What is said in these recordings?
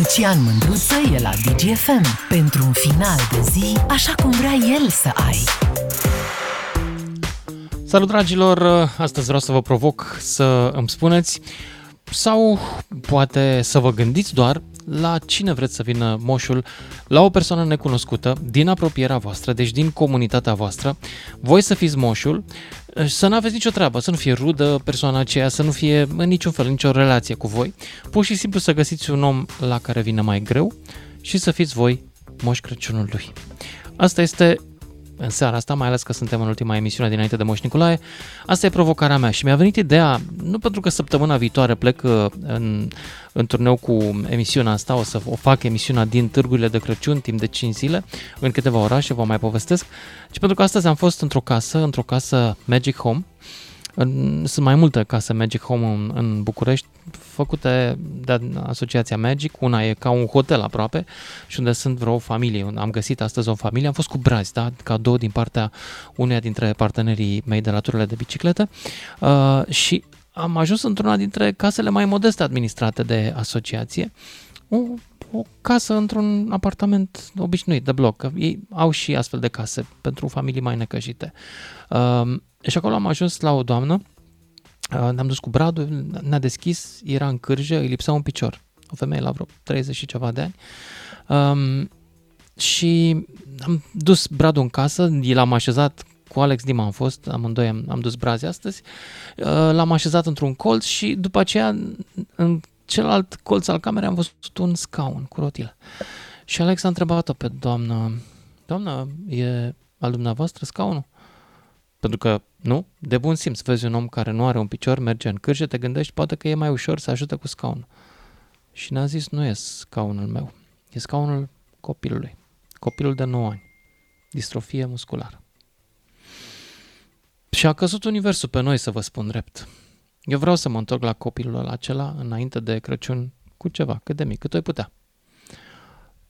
Lucian Mândruță e la DGFM pentru un final de zi așa cum vrea el să ai. Salut dragilor, astăzi vreau să vă provoc să îmi spuneți sau poate să vă gândiți doar la cine vreți să vină moșul, la o persoană necunoscută, din apropierea voastră, deci din comunitatea voastră, voi să fiți moșul, să nu aveți nicio treabă, să nu fie rudă persoana aceea, să nu fie în niciun fel, nicio relație cu voi, pur și simplu să găsiți un om la care vine mai greu și să fiți voi moș Crăciunul lui. Asta este în seara asta, mai ales că suntem în ultima emisiune dinainte de Moș Nicolae. Asta e provocarea mea și mi-a venit ideea, nu pentru că săptămâna viitoare plec uh, în, în turneu cu emisiunea asta, o să o fac emisiunea din târgurile de Crăciun timp de 5 zile, în câteva orașe, vă mai povestesc, ci pentru că astăzi am fost într-o casă, într-o casă Magic Home, sunt mai multe case Magic Home în, în București, făcute de asociația Magic. Una e ca un hotel aproape și unde sunt vreo familie. Am găsit astăzi o familie, am fost cu brazi, da? cadou din partea uneia dintre partenerii mei de la tururile de bicicletă uh, și am ajuns într-una dintre casele mai modeste administrate de asociație. O, o casă într-un apartament obișnuit de bloc. Ei au și astfel de case pentru familii mai necăjite. Uh, și acolo am ajuns la o doamnă, uh, ne-am dus cu bradul, ne-a deschis, era în cârjă, îi lipsa un picior. O femeie la vreo 30 și ceva de ani. Um, și am dus bradul în casă, l-am așezat cu Alex Dima am fost, amândoi am, am dus brazi astăzi, uh, l-am așezat într-un colț și după aceea în celălalt colț al camerei am văzut un scaun cu rotilă. Și Alex a întrebat-o pe doamnă, doamnă, e al dumneavoastră scaunul? Pentru că, nu, de bun simț, vezi un om care nu are un picior, merge în cârje, te gândești, poate că e mai ușor să ajute cu scaunul. Și ne-a zis, nu e scaunul meu, e scaunul copilului. Copilul de 9 ani. Distrofie musculară. Și a căzut universul pe noi, să vă spun drept. Eu vreau să mă întorc la copilul acela înainte de Crăciun cu ceva, cât de mic, cât o putea.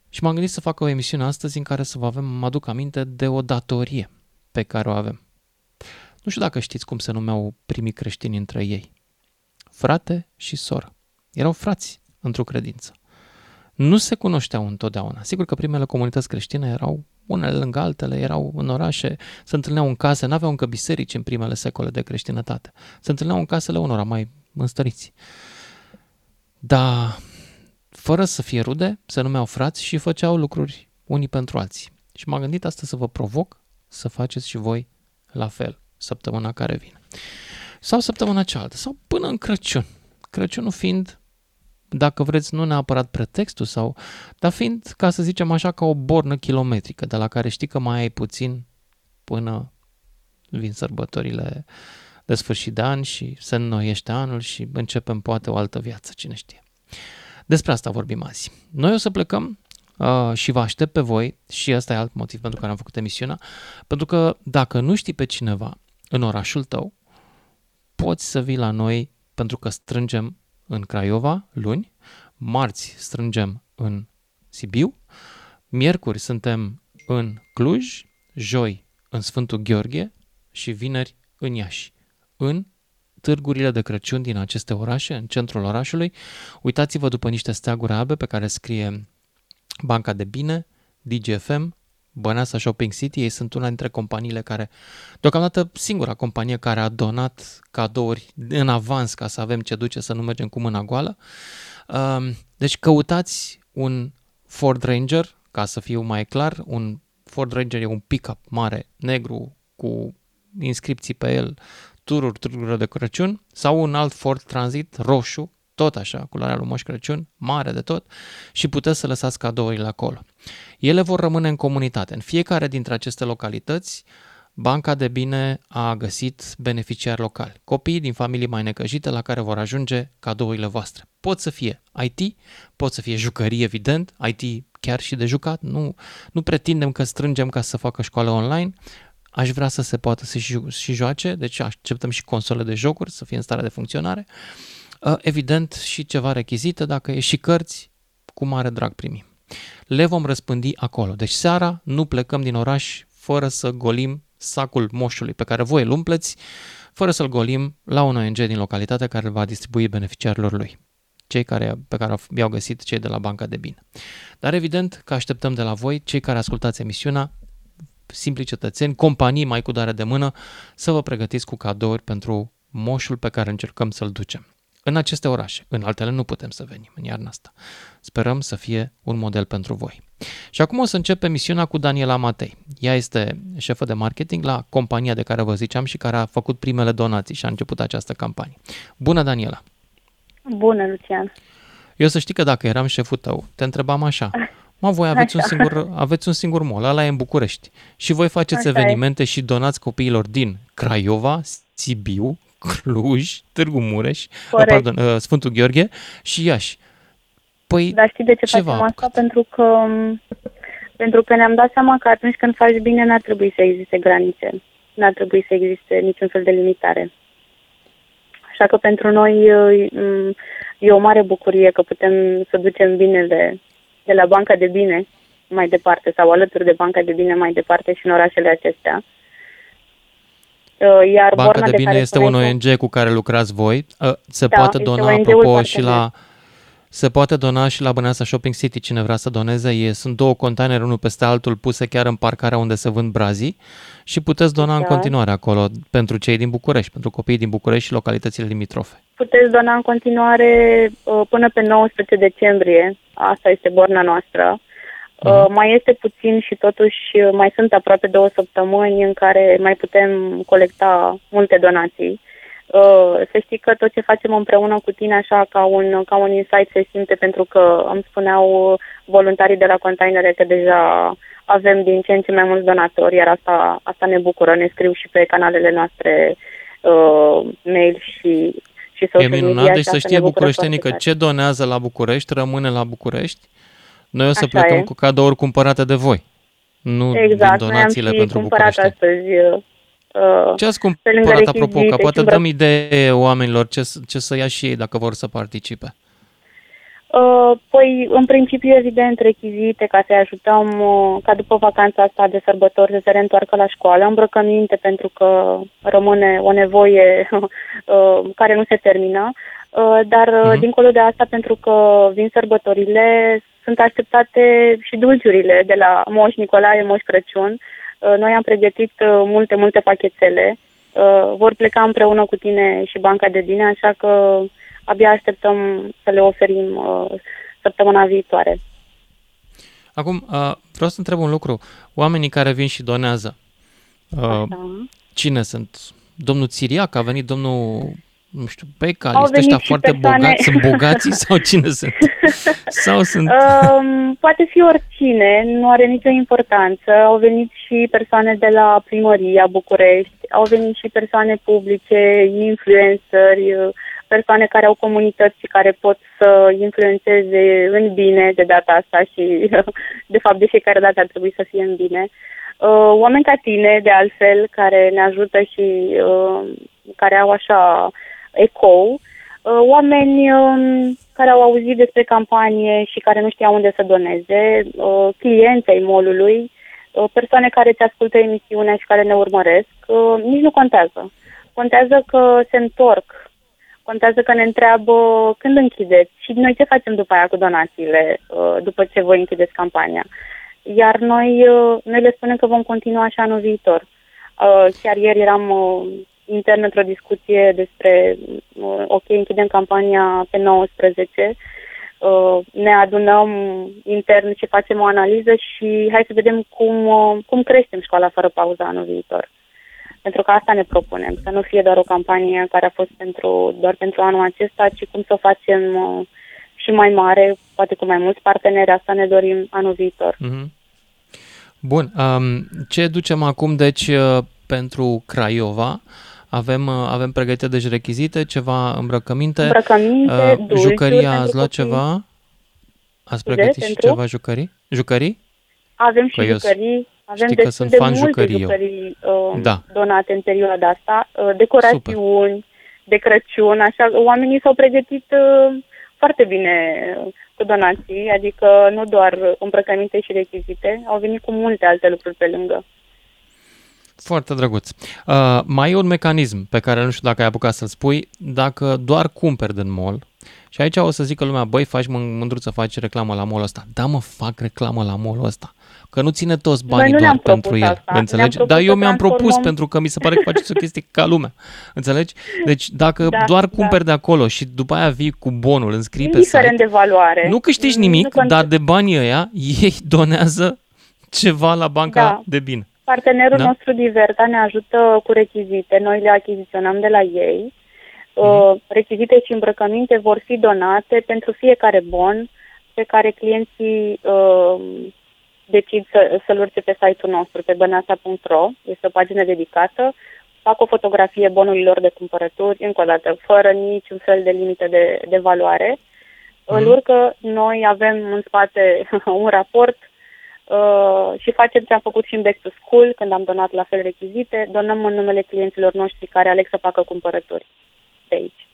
Și m-am gândit să fac o emisiune astăzi în care să vă avem, mă aduc aminte de o datorie pe care o avem. Nu știu dacă știți cum se numeau primii creștini între ei. Frate și soră. Erau frați într-o credință. Nu se cunoșteau întotdeauna. Sigur că primele comunități creștine erau unele lângă altele, erau în orașe, se întâlneau în case, n-aveau încă biserici în primele secole de creștinătate. Se întâlneau în casele unora mai înstăriți. Dar fără să fie rude, se numeau frați și făceau lucruri unii pentru alții. Și m-am gândit asta să vă provoc să faceți și voi la fel săptămâna care vine. Sau săptămâna cealaltă, sau până în Crăciun. Crăciunul fiind, dacă vreți, nu neapărat pretextul, sau, dar fiind, ca să zicem așa, ca o bornă kilometrică, de la care știi că mai ai puțin până vin sărbătorile de sfârșit de an și se înnoiește anul și începem poate o altă viață, cine știe. Despre asta vorbim azi. Noi o să plecăm uh, și vă aștept pe voi și ăsta e alt motiv pentru care am făcut emisiunea, pentru că dacă nu știi pe cineva în orașul tău, poți să vii la noi pentru că strângem în Craiova luni, marți strângem în Sibiu, miercuri suntem în Cluj, joi în Sfântul Gheorghe și vineri în Iași. În târgurile de Crăciun din aceste orașe, în centrul orașului, uitați-vă după niște steaguri albe pe care scrie Banca de Bine, DGFM, Băneasa Shopping City, ei sunt una dintre companiile care, deocamdată singura companie care a donat cadouri în avans ca să avem ce duce să nu mergem cu mâna goală. Um, deci căutați un Ford Ranger, ca să fiu mai clar, un Ford Ranger e un pick-up mare, negru, cu inscripții pe el, tururi, tururi de Crăciun, sau un alt Ford Transit roșu, tot așa, culoarea lui Moș Crăciun, mare de tot, și puteți să lăsați cadourile acolo. Ele vor rămâne în comunitate. În fiecare dintre aceste localități, Banca de Bine a găsit beneficiari locali, copii din familii mai necăjite la care vor ajunge cadourile voastre. Pot să fie IT, pot să fie jucării, evident, IT chiar și de jucat, nu, nu pretindem că strângem ca să facă școală online, aș vrea să se poată să și, și joace, deci acceptăm și console de jocuri să fie în stare de funcționare. Uh, evident și ceva rechizite, dacă e și cărți, cu mare drag primim. Le vom răspândi acolo. Deci seara nu plecăm din oraș fără să golim sacul moșului pe care voi îl umpleți, fără să-l golim la un ONG din localitate care îl va distribui beneficiarilor lui. cei care, pe care i-au găsit cei de la Banca de Bine. Dar evident că așteptăm de la voi, cei care ascultați emisiunea, simpli cetățeni, companii mai cu dare de mână, să vă pregătiți cu cadouri pentru moșul pe care încercăm să-l ducem. În aceste orașe, în altele nu putem să venim în iarna asta. Sperăm să fie un model pentru voi. Și acum o să încep misiunea cu Daniela Matei. Ea este șefă de marketing la compania de care vă ziceam și care a făcut primele donații și a început această campanie. Bună, Daniela! Bună, Lucian! Eu să știi că dacă eram șeful tău, te întrebam așa, Mă, voi aveți un, singur, aveți un singur mall, ăla e în București. Și voi faceți așa evenimente e. și donați copiilor din Craiova, Sibiu, Cluj, Târgu Mureș, uh, pardon, uh, Sfântul Gheorghe și Iași. Păi, Dar știi de ce facem asta? Apucat? Pentru că, um, pentru că ne-am dat seama că atunci când faci bine n-ar trebui să existe granițe. N-ar trebui să existe niciun fel de limitare. Așa că pentru noi uh, e o mare bucurie că putem să ducem binele de la Banca de Bine mai departe sau alături de Banca de Bine mai departe și în orașele acestea. Uh, iar Banca de Bine de este un ONG cu care lucrați voi. Uh, se da, poate dona, apropo, și la... Se poate dona și la Băneasa Shopping City cine vrea să doneze. E, sunt două containere, unul peste altul, puse chiar în parcarea unde se vând brazii și puteți dona da. în continuare acolo pentru cei din București, pentru copiii din București și localitățile limitrofe. Puteți dona în continuare uh, până pe 19 decembrie. Asta este borna noastră. Uh, mai este puțin și totuși mai sunt aproape două săptămâni în care mai putem colecta multe donații. Uh, să știi că tot ce facem împreună cu tine așa ca un, ca un insight se simte pentru că îmi spuneau voluntarii de la containere că deja avem din ce în ce mai mulți donatori, iar asta, asta ne bucură. Ne scriu și pe canalele noastre uh, mail și, și social media. E minunat, deci să știe bucureștenii că ce donează la București rămâne la București noi o să Așa plecăm e. cu cadouri cumpărate de voi, nu exact, din donațiile pentru București. astăzi Uh, ce ați cumpărat, apropo, ca poate dăm idee oamenilor ce, ce să ia și ei dacă vor să participe? Uh, păi, în principiu, evident, rechizite ca să-i ajutăm uh, ca după vacanța asta de sărbători să se reîntoarcă la școală, îmbrăcăminte pentru că rămâne o nevoie uh, care nu se termină, uh, dar uh-huh. dincolo de asta, pentru că vin sărbătorile, sunt așteptate și dulciurile de la Moș Nicolae, Moș Crăciun. Uh, noi am pregătit uh, multe, multe pachetele. Uh, vor pleca împreună cu tine și Banca de Bine, așa că abia așteptăm să le oferim săptămâna viitoare. Acum, vreau să întreb un lucru. Oamenii care vin și donează, Așa. cine sunt? Domnul Țiriac, a venit domnul nu știu, pe cale, sunt ăștia foarte persoane... bogați, sunt bogații sau cine sunt? sau sunt... Um, poate fi oricine, nu are nicio importanță. Au venit și persoane de la primăria București, au venit și persoane publice, influenceri, persoane care au comunități și care pot să influențeze în bine de data asta și, de fapt, de fiecare dată ar trebui să fie în bine. Uh, oameni ca tine, de altfel, care ne ajută și uh, care au așa ecou, uh, oameni um, care au auzit despre campanie și care nu știau unde să doneze, uh, clienți ai molului, uh, persoane care te ascultă emisiunea și care ne urmăresc, nici nu contează. Contează că se întorc, contează că ne întreabă când închideți și noi ce facem după aia cu donațiile, după ce voi închideți campania. Iar noi, noi le spunem că vom continua așa anul viitor. Chiar ieri eram intern într-o discuție despre, uh, ok, închidem campania pe 19, uh, ne adunăm intern și facem o analiză și hai să vedem cum, uh, cum creștem școala fără pauză anul viitor. Pentru că asta ne propunem, să nu fie doar o campanie care a fost pentru, doar pentru anul acesta, ci cum să o facem și mai mare, poate cu mai mulți parteneri, asta ne dorim anul viitor. Mm-hmm. Bun, um, ce ducem acum, deci, pentru Craiova? Avem, uh, avem pregătite deci rechizite, ceva îmbrăcăminte, îmbrăcăminte uh, dulciuri, jucării, ați luat ceva? Ați pregătit și ceva jucării? Jucării? Avem și jucării. Avem știi că sunt de fan jucării, jucării uh, da. donate în perioada asta, uh, decorațiuni Super. de Crăciun, așa, oamenii s-au pregătit uh, foarte bine uh, cu donații, adică nu doar îmbrăcăminte și rechizite, au venit cu multe alte lucruri pe lângă. Foarte drăguț. Uh, mai e un mecanism pe care nu știu dacă ai apucat să-l spui. Dacă doar cumperi din mall, Și aici o să zică lumea, băi, faci mândruță, să faci reclamă la molul ăsta. Da, mă, fac reclamă la molul ăsta. Că nu ține toți banii doar pentru el. Asta. Înțelegi? Dar eu mi-am propus pentru că mi se pare că faceți o chestie ca lumea. Înțelegi? Deci dacă da, doar da. cumperi de acolo și după aia vii cu bonul, înscrii pe site, de valoare. nu câștigi nimic, nu dar de banii ăia ei donează ceva la banca da. de bine. Partenerul da? nostru Diverta ne ajută cu rechizite, noi le achiziționăm de la ei. Uh-huh. Rechizite și îmbrăcăminte vor fi donate pentru fiecare bon pe care clienții uh, decid să, să-l urce pe site-ul nostru, pe bănasa.ro. Este o pagină dedicată. Fac o fotografie bonurilor de cumpărături, încă o dată, fără niciun fel de limită de, de valoare. Mm. Îl urcă, noi avem în spate un raport uh, și facem ce am făcut și în Back to School, când am donat la fel rechizite, donăm în numele clienților noștri care aleg să facă cumpărături de aici.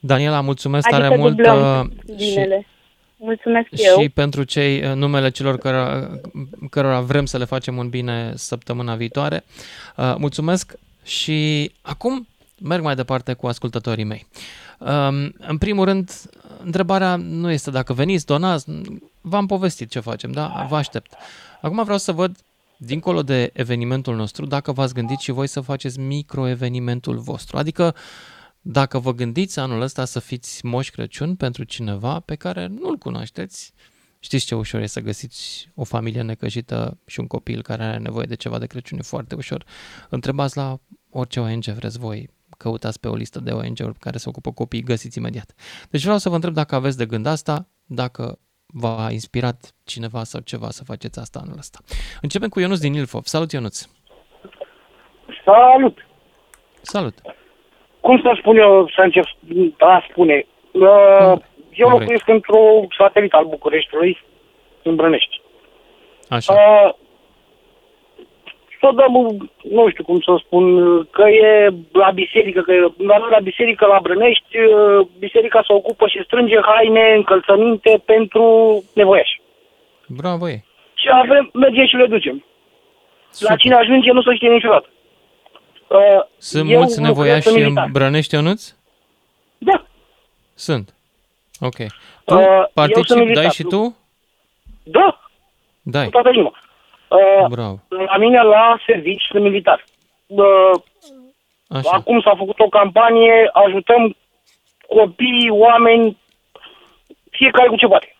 Daniela, mulțumesc adică tare mult. Uh, și, Mulțumesc și eu. Și pentru cei uh, numele celor cărora, cărora vrem să le facem un bine săptămâna viitoare. Uh, mulțumesc și acum merg mai departe cu ascultătorii mei. Um, în primul rând, întrebarea nu este dacă veniți, donați, v-am povestit ce facem, da? Vă aștept. Acum vreau să văd, dincolo de evenimentul nostru, dacă v-ați gândit și voi să faceți microevenimentul vostru. Adică dacă vă gândiți anul ăsta să fiți Moș Crăciun pentru cineva pe care nu-l cunoașteți, știți ce ușor e să găsiți o familie necăjită și un copil care are nevoie de ceva de Crăciun, e foarte ușor. Întrebați la orice ONG vreți voi, căutați pe o listă de ONG-uri care se ocupă copii, găsiți imediat. Deci vreau să vă întreb dacă aveți de gând asta, dacă v-a inspirat cineva sau ceva să faceți asta anul ăsta. Începem cu Ionuț din Ilfov. Salut, Ionuț! Salut! Salut! cum să spun eu, să încep a spune, uh, eu locuiesc într-o satelit al Bucureștiului, în Brănești. Așa. Uh, să dăm, nu știu cum să spun, că e la biserică, că e la, la biserică la Brănești, uh, biserica se ocupă și strânge haine, încălțăminte pentru nevoiași. Bravo e. Și avem, mergem și le ducem. Super. La cine ajunge nu se știe niciodată. Uh, Sunt Eu mulți nevoiași în Brănești, Ionuț? Da. Sunt. Ok. Tu uh, participi, dai și tu? Da. Dai. Cu toată inima. Uh, Bravo. La mine la servici sunt militar. Uh, Așa. Acum s-a făcut o campanie, ajutăm copii, oameni, fiecare cu ce poate.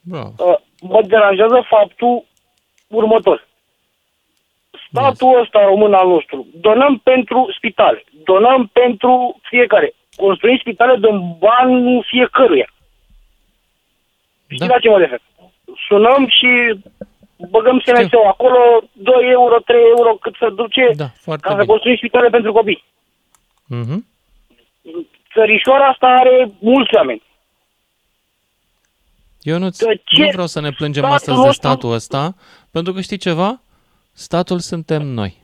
Bravo. Uh, mă deranjează faptul următor. Statul ăsta român al nostru, donăm pentru spitale, donăm pentru fiecare. Construim spitale, dăm bani fiecăruia. Știți da. la ce mă refer? Sunăm și băgăm sns acolo, 2 euro, 3 euro, cât să duce, da, ca să construim spitale pentru copii. Uh-huh. Țărișoara asta are mulți oameni. Eu nu, nu vreau să ne plângem astăzi de statul ăsta, pentru că știi ceva? Statul suntem noi.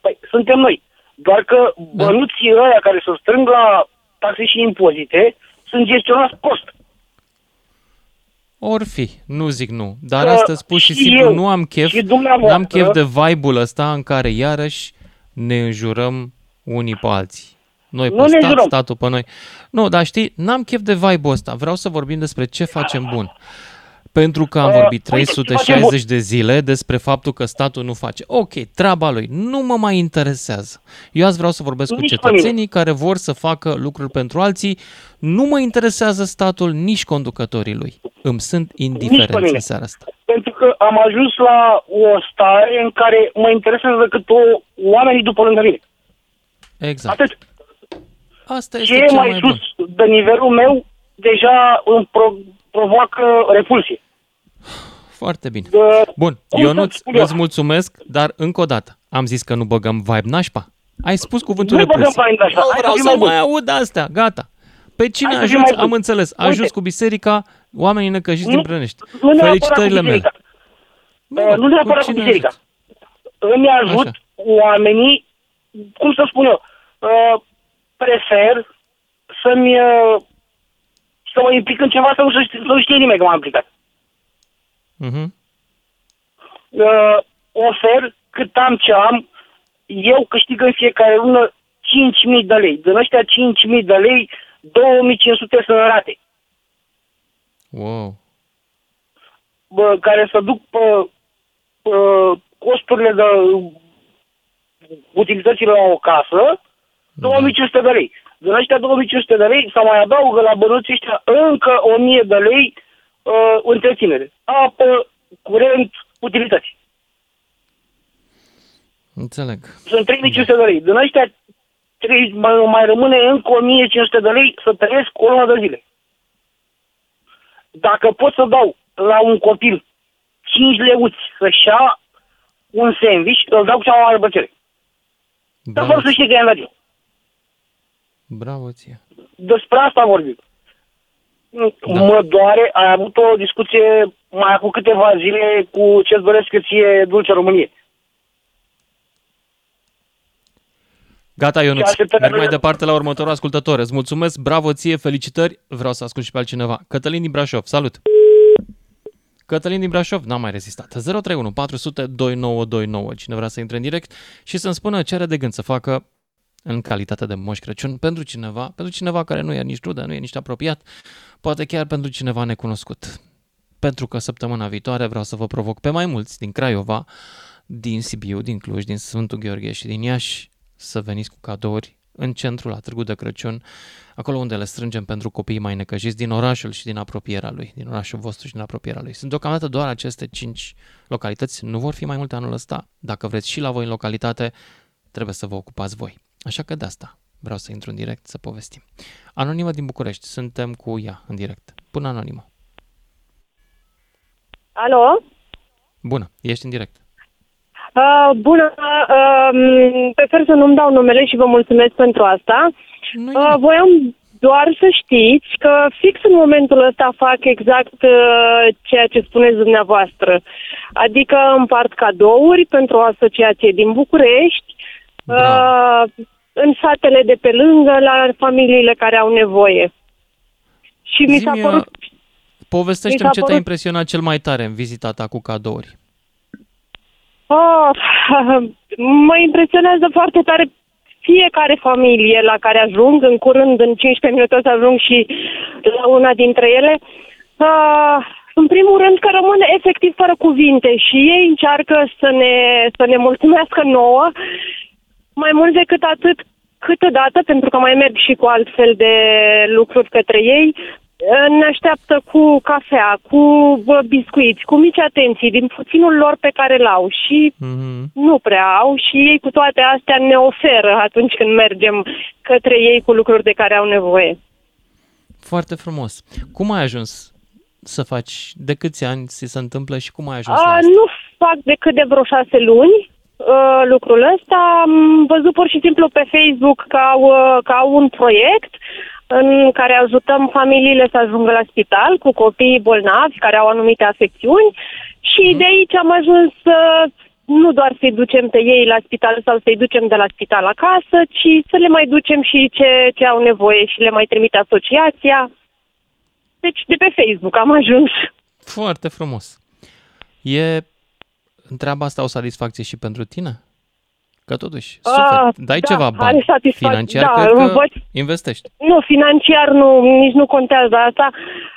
Păi, suntem noi. Doar că da. bănuții ăia care se strâng la taxe și impozite sunt gestionați cost. Or fi, nu zic nu. Dar că astăzi pur și, și simplu eu, nu am chef, nu am chef de vibe-ul ăsta în care iarăși ne înjurăm unii pe alții. Noi pe stat, jurăm. statul pe noi. Nu, dar știi, n-am chef de vibe-ul ăsta. Vreau să vorbim despre ce facem bun. Pentru că am uh, vorbit 360 de zile despre faptul că statul nu face. Ok, treaba lui, nu mă mai interesează. Eu azi vreau să vorbesc nici cu cetățenii care vor să facă lucruri pentru alții. Nu mă interesează statul, nici conducătorii lui. Îmi sunt indiferenți în seara asta. Pentru că am ajuns la o stare în care mă interesează decât o, oamenii după lângă mine. Exact. Atât. Asta este Ce mai, mai sus bun. de nivelul meu deja îmi pro- provoacă repulsie. Foarte bine. Bun, eu nu îți mulțumesc, dar încă o dată, am zis că nu băgăm vibe nașpa. Ai spus cuvântul nu repulsie. Nu vreau să mai, mai aud astea, gata. Pe cine Hai ajuns, am înțeles, Uite. ajuns cu biserica, oamenii necăjiți din Brănești. Nu Felicitările mele. Uh, nu neapărat cu biserica. Îmi ajut Așa. oamenii, cum să spun eu, uh, prefer să-mi uh, să mă implic în ceva să nu, știe, să nu știe nimeni că m-am implicat. Uh-huh. Uh, ofer cât am ce am, eu câștig în fiecare lună 5.000 de lei. Din ăștia 5.000 de lei, 2.500 sunt rate. Wow. Bă, care să duc pe, pe costurile de utilitățile la o casă, 2500 de lei. Din ăștia 2500 de lei să mai adaugă la bănuții ăștia încă 1000 de lei uh, întreținere. Apă, curent, utilități. Înțeleg. Sunt 3500 de lei. Din ăștia trei, mai, mai rămâne încă 1500 de lei să trăiesc o lună de zile. Dacă pot să dau la un copil 5 leuți să-și ia un sandwich, îl dau cu cea mai mare plăcere. Dar Bravo, fără să știe că i-am dat eu. bravo ție. Despre asta vorbim. Da. Mă doare, ai avut o discuție mai acum câteva zile cu ce-ți doresc că ție Dulce Românie. Gata, Ionuț. așteptări Merg mai avem. departe la următorul ascultător. Îți mulțumesc, bravo ție, felicitări. Vreau să ascult și pe altcineva. Cătălin din Brașov, salut! Cătălin din Brașov n-a mai rezistat. 031 400 2929. Cine vrea să intre în direct și să-mi spună ce are de gând să facă în calitate de Moș Crăciun pentru cineva, pentru cineva care nu e nici rudă, nu e nici apropiat, poate chiar pentru cineva necunoscut. Pentru că săptămâna viitoare vreau să vă provoc pe mai mulți din Craiova, din Sibiu, din Cluj, din Sfântul Gheorghe și din Iași să veniți cu cadouri în centrul la Târgu de Crăciun, acolo unde le strângem pentru copiii mai necăjiți din orașul și din apropierea lui, din orașul vostru și din apropierea lui. Sunt deocamdată doar aceste cinci localități, nu vor fi mai multe anul ăsta. Dacă vreți și la voi în localitate, trebuie să vă ocupați voi. Așa că de asta vreau să intru în direct să povestim. Anonimă din București, suntem cu ea în direct. Până anonimă. Alo? Bună, ești în direct. Uh, bună, uh, prefer să nu-mi dau numele și vă mulțumesc pentru asta. Nu Uh, voiam doar să știți că fix în momentul ăsta fac exact uh, ceea ce spuneți dumneavoastră. Adică împart cadouri pentru o asociație din București, uh, în satele de pe lângă, la familiile care au nevoie. Și mi s-a Zi-mi, părut... Povestește-mi mi s-a ce te-a părut- impresionat cel mai tare în vizita ta cu cadouri. Oh, mă impresionează foarte tare fiecare familie la care ajung. În curând, în 15 minute o să ajung și la una dintre ele. Uh, în primul rând că rămâne efectiv fără cuvinte și ei încearcă să ne, să ne mulțumească nouă. Mai mult decât atât, câteodată, pentru că mai merg și cu altfel de lucruri către ei, ne așteaptă cu cafea, cu bă, biscuiți, cu mici atenții din puținul lor pe care l-au și Mm-hmm. nu prea au și ei cu toate astea ne oferă atunci când mergem către ei cu lucruri de care au nevoie. Foarte frumos. Cum ai ajuns să faci, de câți ani ți se întâmplă și cum ai ajuns la A, asta? nu fac decât de vreo șase luni uh, lucrul ăsta. Am văzut pur și simplu pe Facebook că au, uh, că au un proiect în care ajutăm familiile să ajungă la spital cu copiii bolnavi care au anumite afecțiuni și de aici am ajuns să nu doar să-i ducem pe ei la spital sau să-i ducem de la spital acasă, ci să le mai ducem și ce, ce au nevoie și le mai trimite asociația. Deci de pe Facebook am ajuns. Foarte frumos. E treaba asta o satisfacție și pentru tine? Că totuși, Ah, suflet, dai da, ceva bani are satisfac- financiar, da, cred că învăț- investești. Nu, financiar nu, nici nu contează asta.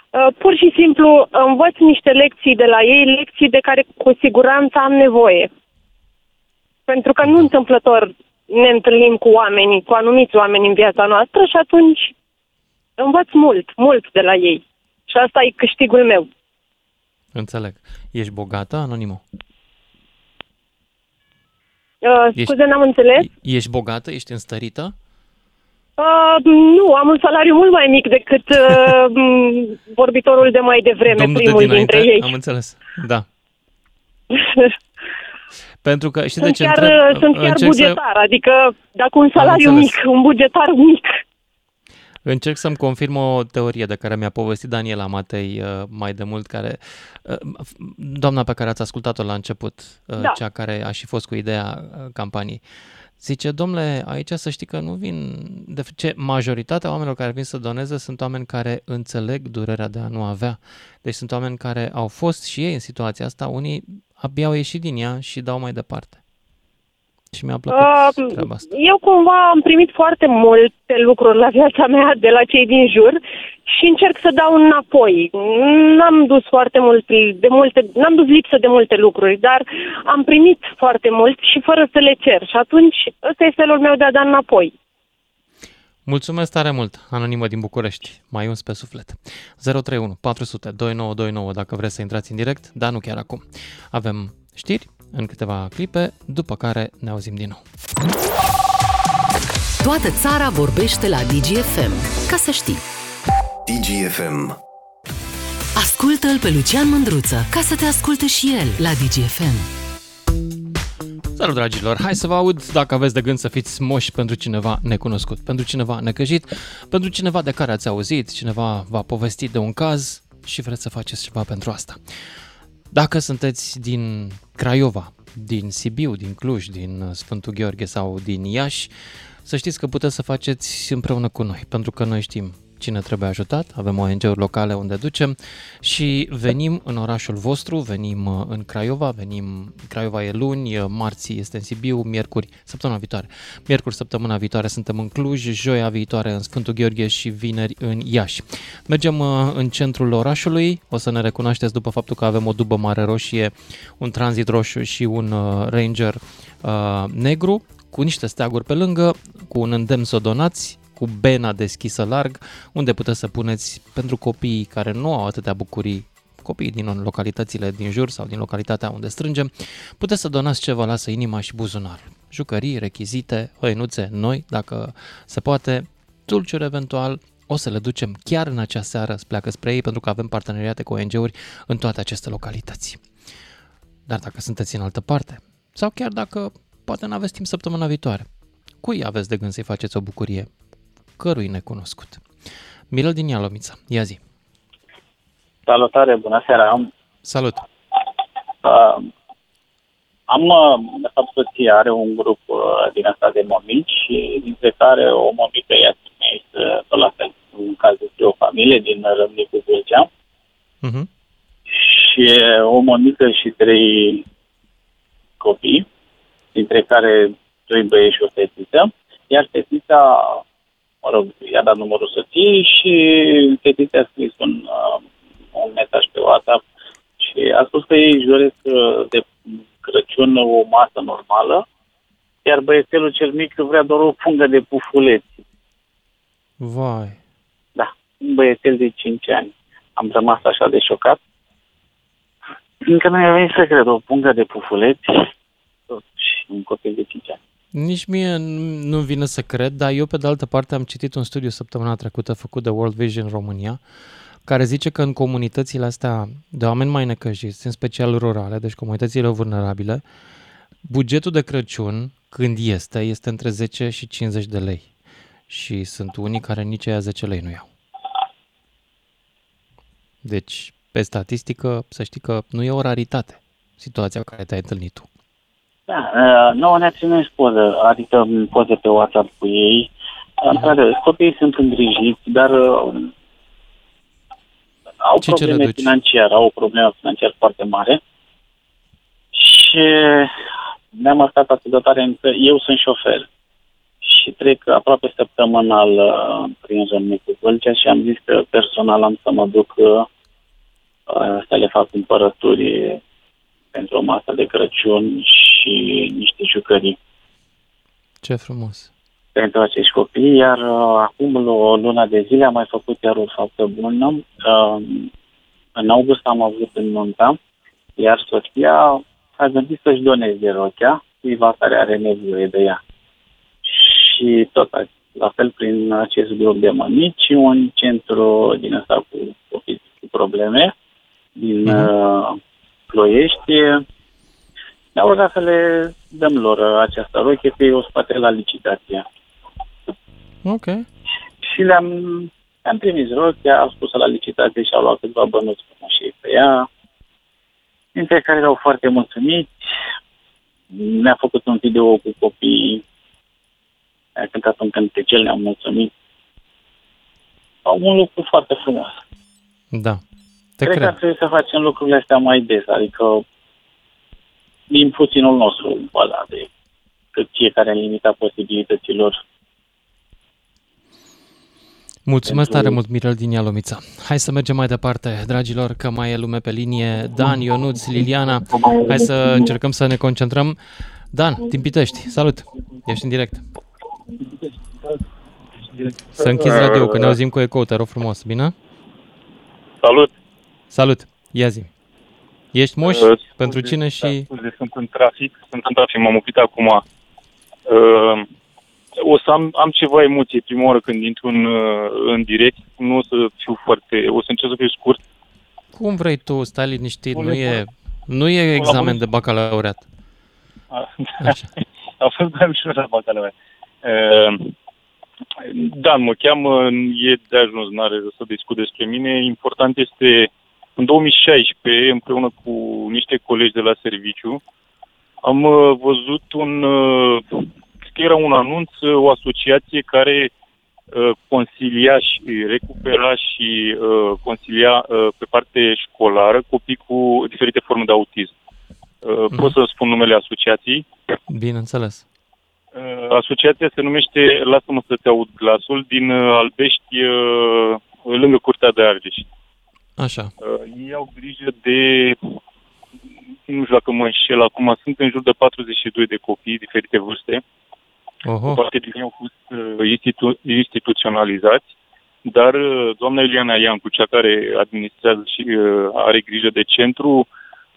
Uh, Pur și simplu învăț niște lecții de la ei, lecții de care cu siguranță am nevoie. Pentru că nu întâmplător ne întâlnim cu oamenii, cu anumiți oameni în viața noastră și atunci învăț mult, mult de la ei. Și asta e câștigul meu. Înțeleg. Ești bogată, Anonimo? Uh, Ești- scuze, n-am înțeles. E- Ești bogată? Ești înstărită? Uh, nu, am un salariu mult mai mic decât uh, m, vorbitorul de mai devreme, Domnul de primul dinainte? dintre ei. Am înțeles. Da. Pentru că, știi sunt de ce chiar, întreb? sunt chiar Încerc să- bugetar, adică dacă un salariu înțeles. mic, un bugetar mic. Încerc să-mi confirm o teorie de care mi-a povestit Daniela Matei uh, mai de mult, care, uh, doamna pe care ați ascultat-o la început, uh, Da. cea care a și fost cu ideea uh, campaniei. Zice, domnule, aici să știi că nu vin, de ce majoritatea oamenilor care vin să doneze sunt oameni care înțeleg durerea de a nu avea. Deci sunt oameni care au fost și ei în situația asta, unii abia au ieșit din ea și dau mai departe. Și mi-a plăcut uh, treaba asta. Eu cumva am primit foarte multe lucruri la viața mea de la cei din jur și încerc să dau înapoi. N-am dus foarte mult de multe, n-am dus lipsă de multe lucruri, dar am primit foarte mult și fără să le cer. Și atunci ăsta este felul meu de a da înapoi. Mulțumesc tare mult, anonimă din București. Mai uns pe suflet. 031 400 2929 dacă vreți să intrați în direct, dar nu chiar acum. Avem știri în câteva clipe, după care ne auzim din nou. Toată țara vorbește la DGFM. Ca să știi. DGFM. Ascultă-l pe Lucian Mândruță, ca să te asculte și el la DGFM. Salut, dragilor! Hai să vă aud dacă aveți de gând să fiți moși pentru cineva necunoscut, pentru cineva necăjit, pentru cineva de care ați auzit, cineva v-a povestit de un caz și vreți să faceți ceva pentru asta. Dacă sunteți din Craiova, din Sibiu, din Cluj, din Sfântul Gheorghe sau din Iași, să știți că puteți să faceți împreună cu noi, pentru că noi știm cine trebuie ajutat, avem ONG-uri locale unde ducem și venim în orașul vostru, venim uh, în Craiova, venim, Craiova e luni, uh, marți este în Sibiu, miercuri, săptămâna viitoare. Miercuri, săptămâna viitoare suntem în Cluj, joia viitoare în Sfântul Gheorghe și vineri în Iași. Mergem uh, în centrul orașului, o să ne recunoașteți după faptul că avem o dubă mare roșie, un tranzit roșu și un Ranger uh, negru cu niște steaguri pe lângă, cu un îndemn să o donați, cu bena deschisă larg, unde puteți să puneți pentru copiii care nu au atâtea bucurii copiii din localitățile din jur sau din localitatea unde strângem, puteți să donați ce vă lasă inima și buzunarul. Jucării, rechizite, hăinuțe noi, dacă se poate, dulciuri eventual, o să le ducem chiar în acea seară, să pleacă spre ei, pentru că avem parteneriate cu ONG-uri în toate aceste localități. Dar dacă sunteți în altă parte, sau chiar dacă poate nu aveți timp săptămâna viitoare, cui aveți de gând să-i faceți o bucurie? Cărui necunoscut. Mirel din Ialomița, ia zi. Salutare, bună seara. Salut. Uh, am, uh, de fapt, soția are un grup uh, din asta de mămici și dintre care o mămică ea este tot la fel, un caz de o familie din Râmnicu Vâlcea. Uh-huh. Și o mămică și trei copii, dintre care doi băieți și o fetiță. Iar fetița mă rog, i-a dat numărul soției și fetița a scris un, uh, un mesaj pe WhatsApp și a spus că ei își doresc uh, de Crăciun o masă normală, iar băiețelul cel mic vrea doar o fungă de pufuleți. Vai. Da, un băiețel de 5 ani. Am rămas așa de șocat. Încă nu mi-a venit să cred, o pungă de pufuleți și un copil de 5 ani. Nici mie nu vine să cred, dar eu pe de altă parte am citit un studiu săptămâna trecută făcut de World Vision România, care zice că în comunitățile astea de oameni mai necăjiți, în special rurale, deci comunitățile vulnerabile, bugetul de Crăciun, când este, este între 10 și 50 de lei. Și sunt unii care nici aia 10 lei nu iau. Deci, pe statistică, să știi că nu e o raritate situația cu care te-ai întâlnit tu. Da, uh, nouă ne țineți poză, adică poze pe WhatsApp cu ei. Într-adevăr, copiii sunt îngrijiți, dar uh, au Ce probleme financiare, au o problemă financiară foarte mare. Și ne-am stat atât de tare încât eu sunt șofer și trec aproape săptămânal uh, prin Râmnicu Vâlcea și am zis că personal am să mă duc uh, să le fac cumpărături pentru o masă de Crăciun și niște jucării. Ce frumos! Pentru acești copii, iar uh, acum o lună de zile am mai făcut iar o faptă bună. Uh, în august am avut în nunta, iar soția a gândit să-și doneze rochea cuiva care are nevoie de ea. Și tot la fel prin acest grup de mămici, un centru din ăsta cu copii cu probleme din uh-huh. Ploiești, ne-au rugat să le dăm lor această roche, că o spate la licitație. Ok. Și le-am, le-am trimis rochea, au spus la licitație și au luat câteva bănuți și pe ea, dintre care erau foarte mulțumiți. Ne-a făcut un video cu copiii, a cântat un cântecel, ne-am mulțumit. Au un lucru foarte frumos. Da. Te cred, cred că ar trebui să facem lucrurile astea mai des, adică din puținul nostru ăla de cât fiecare în limita posibilităților. Mulțumesc Pentru- tare mult, Mirel din Ialomița. Hai să mergem mai departe, dragilor, că mai e lume pe linie. Dan, Ionuț, Liliana, hai să încercăm să ne concentrăm. Dan, din Pitești, salut, ești în direct. Să închizi radio, că ne auzim cu ecou, te rog frumos, bine? Salut! Salut, ia zi. Ești moș? Uh, Pentru scuze, cine da, și... Scuze, sunt în trafic, sunt în trafic, m-am oprit acum. Uh, o să am, am ceva emoție prima oară când intru în, uh, în direct, nu o să fiu foarte, o să încerc să fiu scurt. Cum vrei tu, stai liniștit, Bune, nu e, nu e examen bune. de bacalaureat. A, Așa. a fost mai ușor la bacalaureat. Uh, da, mă cheamă, e de ajuns, n-are rost să discut despre mine. Important este, în 2016, împreună cu niște colegi de la serviciu, am uh, văzut un, uh, cred că era un anunț, uh, o asociație care uh, consilia și recupera și uh, consilia uh, pe parte școlară copii cu diferite forme de autism. Uh, Mhm. Pot să spun numele asociației. Bineînțeles. Uh, Asociația se numește Lasă-mă să te aud glasul din uh, Albești, uh, lângă Curtea de Argeș. Așa. Uh, Ei au grijă de, nu știu dacă mă înșel acum, sunt în jur de 42 de copii, diferite vârste. Oho. Foarte bine au fost uh, institu- instituționalizați, dar uh, doamna Eliana Iancu, cea care administrează și uh, are grijă de centru,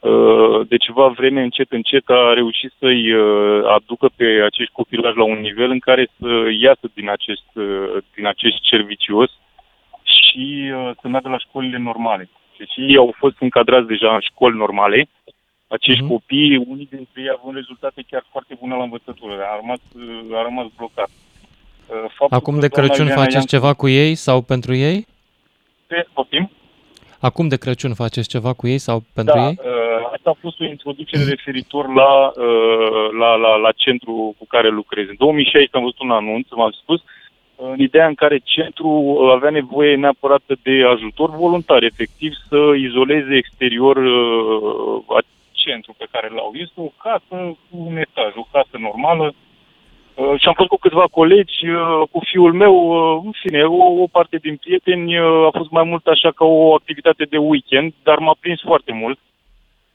uh, de ceva vreme, încet, încet, a reușit să-i uh, aducă pe acești copilași la un nivel în care să iasă din acest, uh, din acest cer vicios și uh, să meargă la școlile normale. Deci ei au fost încadrați deja în școli normale, acești Mhm. copii, unii dintre ei având rezultate chiar foarte bune la învățătură, a rămas, uh, a rămas blocat. Uh, Faptul Acum că de doamna Crăciun Ileana faceți Iancu- ceva cu ei sau pentru ei? Pe- Poftim? Acum de Crăciun faceți ceva cu ei sau pentru da, ei? uh, asta a fost o introducere referitor la, uh, la, la, la centru cu care lucrez. În 2016 am văzut un anunț, v-am spus, în ideea în care centrul avea nevoie neapărat de ajutor voluntar, efectiv, să izoleze exterior uh, centru pe care l-au. Este o casă cu un etaj, o casă normală. Uh, și am fost cu câțiva colegi, uh, cu fiul meu, uh, în fine, o, o parte din prieteni uh, a fost mai mult așa ca o activitate de weekend, dar m-a prins foarte mult.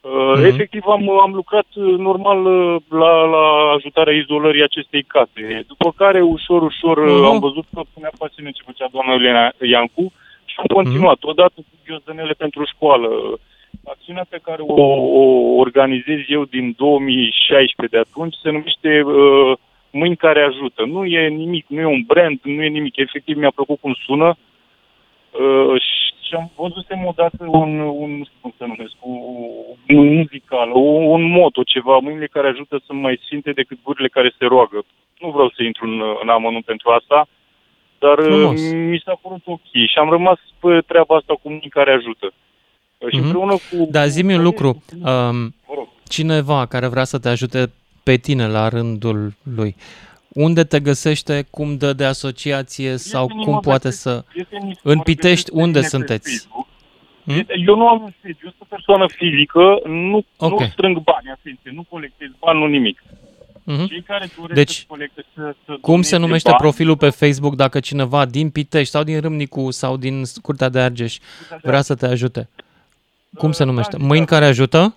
Uh, Mhm. Efectiv am, am lucrat uh, normal uh, la, la ajutarea izolării acestei case. După care, ușor, ușor, uh, Mhm. am văzut că punea pasiune ce făcea doamna Elena Iancu și am continuat. Odată cu ghiozdanele pentru școală. Acțiunea pe care o, o organizez eu din 2016 de atunci se numește uh, Mâini care ajută. Nu e nimic, nu e un brand, nu e nimic. Efectiv mi-a plăcut cum sună. Uh, și am văzusem odată un, un nu știu cum să numesc, o- un muzical, o, un moto, ceva, mâinile care ajută sunt mai sfinte decât gurile care se roagă. Nu vreau să intru în, în amănunt pentru asta, dar uh, Frumos. mi s-a părut ok și am rămas pe treaba asta cu mâini care ajută. Uh, Și Mhm. împreună cu... Dar zi-mi un lucru. Um, Vă rog. cineva care vrea să te ajute pe tine la rândul lui, unde te găsește, cum dă de asociație sau Este cum mă poate găsesc- să... Prieteni În mă Pitești, găsesc pe unde mine pe sunteți? Facebook. Hmm? Eu nu am un sediu, eu sunt o persoană fizică, nu, Ok. nu strâng bani, atenție, nu colectez bani, nu nimic. Mhm. Cei care doresc Deci, să colecte, să, să Cum se doneze numește bani, profilul pe Facebook dacă cineva din Pitești sau din Râmnicu sau din Curtea de Argeș vrea să te ajute? Cum se Uh, numește? Dan Mâini Zidaru. care ajută?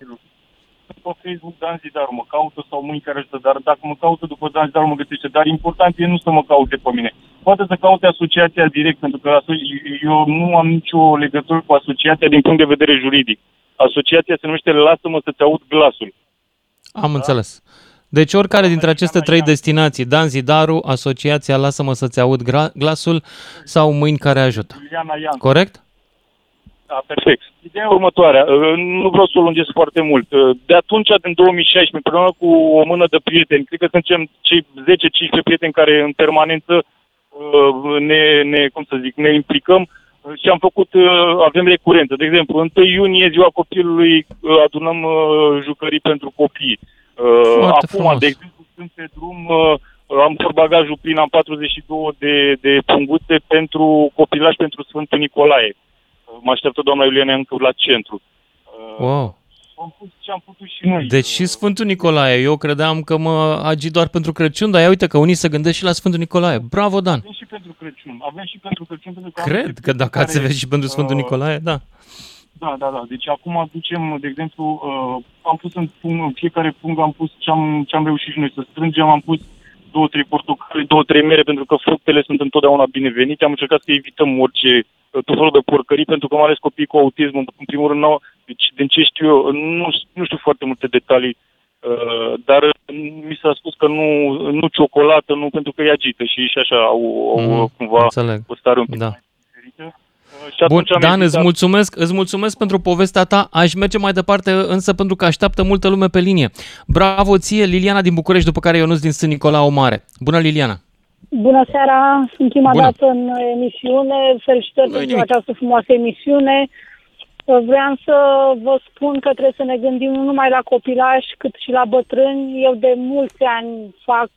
Pe Facebook Dan Zidaru mă caută sau mâini care ajută, dar dacă mă caută după Dan Zidaru mă găsește. Dar important e nu să mă caute pe mine. Poate să caute asociația direct, pentru că aso- eu nu am nicio legătură cu asociația din punct de vedere juridic. Asociația se numește Lasă-mă să-ți aud glasul. Am înțeles. Deci oricare dintre aceste trei destinații, Dan Zidaru, Asociația Lasă-mă să-ți aud gra- glasul sau Mâini care ajută. Iuliana Iancu. Corect? Da, perfect. Ideea următoarea, uh, nu vreau să o lungesc foarte mult. Uh, De atunci, din 2016, împreună cu o mână de prieteni, cred că suntem cei 10-15 prieteni care în permanență uh, ne, ne, cum să zic, ne implicăm uh, și am făcut, uh, avem recurență. De exemplu, 1 iunie, ziua copilului, uh, adunăm uh, jucării pentru copii. Uh, Foarte Acum, frumos. de exemplu, sunt pe drum, uh, am portbagajul plin, am 42 de, de punguțe pentru copilași pentru Sfântul Nicolae. Mă așteaptă doamna Iuliana încă la centru. Uh, Wow. am pus ce am putut și noi. Deci și Sfântul Nicolae. Eu credeam că mă agi doar pentru Crăciun, dar ia uite că unii se gândesc și la Sfântul Nicolae. Bravo, Dan! Avem și pentru Crăciun. Avem și pentru Crăciun. Pentru că am Cred niște că dacă care, ați avea și pentru Sfântul uh, Nicolae, da. Da, da, da. Deci acum aducem, de exemplu, uh, am pus în, pung, în fiecare punct, am pus ce am, ce am reușit și noi să strângem, am pus două, trei portocale, două, trei mere, pentru că fructele sunt întotdeauna binevenite. Am încercat să evităm orice uh, tot felul de porcării, pentru că mai ales copiii cu autism, în primul rând, n-au, deci, din ce știu eu, nu, nu știu foarte multe detalii, uh, dar mi s-a spus că nu, nu ciocolată, nu pentru că e agită și și așa au, au Mhm, cumva înțeleg. o stare un pic Da. mai diferită. Uh, și Bun, atunci am Dan, îți evitat- mulțumesc, îți mulțumesc pentru povestea ta. Aș merge mai departe, însă pentru că așteaptă multă lume pe linie. Bravo ție, Liliana din București, după care Ionuț din Sân Nicolau Mare. Bună, Liliana! Bună seara, sunt prima Bună. dată în emisiune. Felicitări Nu-i pentru nimic. această frumoasă emisiune. Vreau să vă spun că trebuie să ne gândim nu numai la copilași, cât și la bătrâni. Eu de mulți ani fac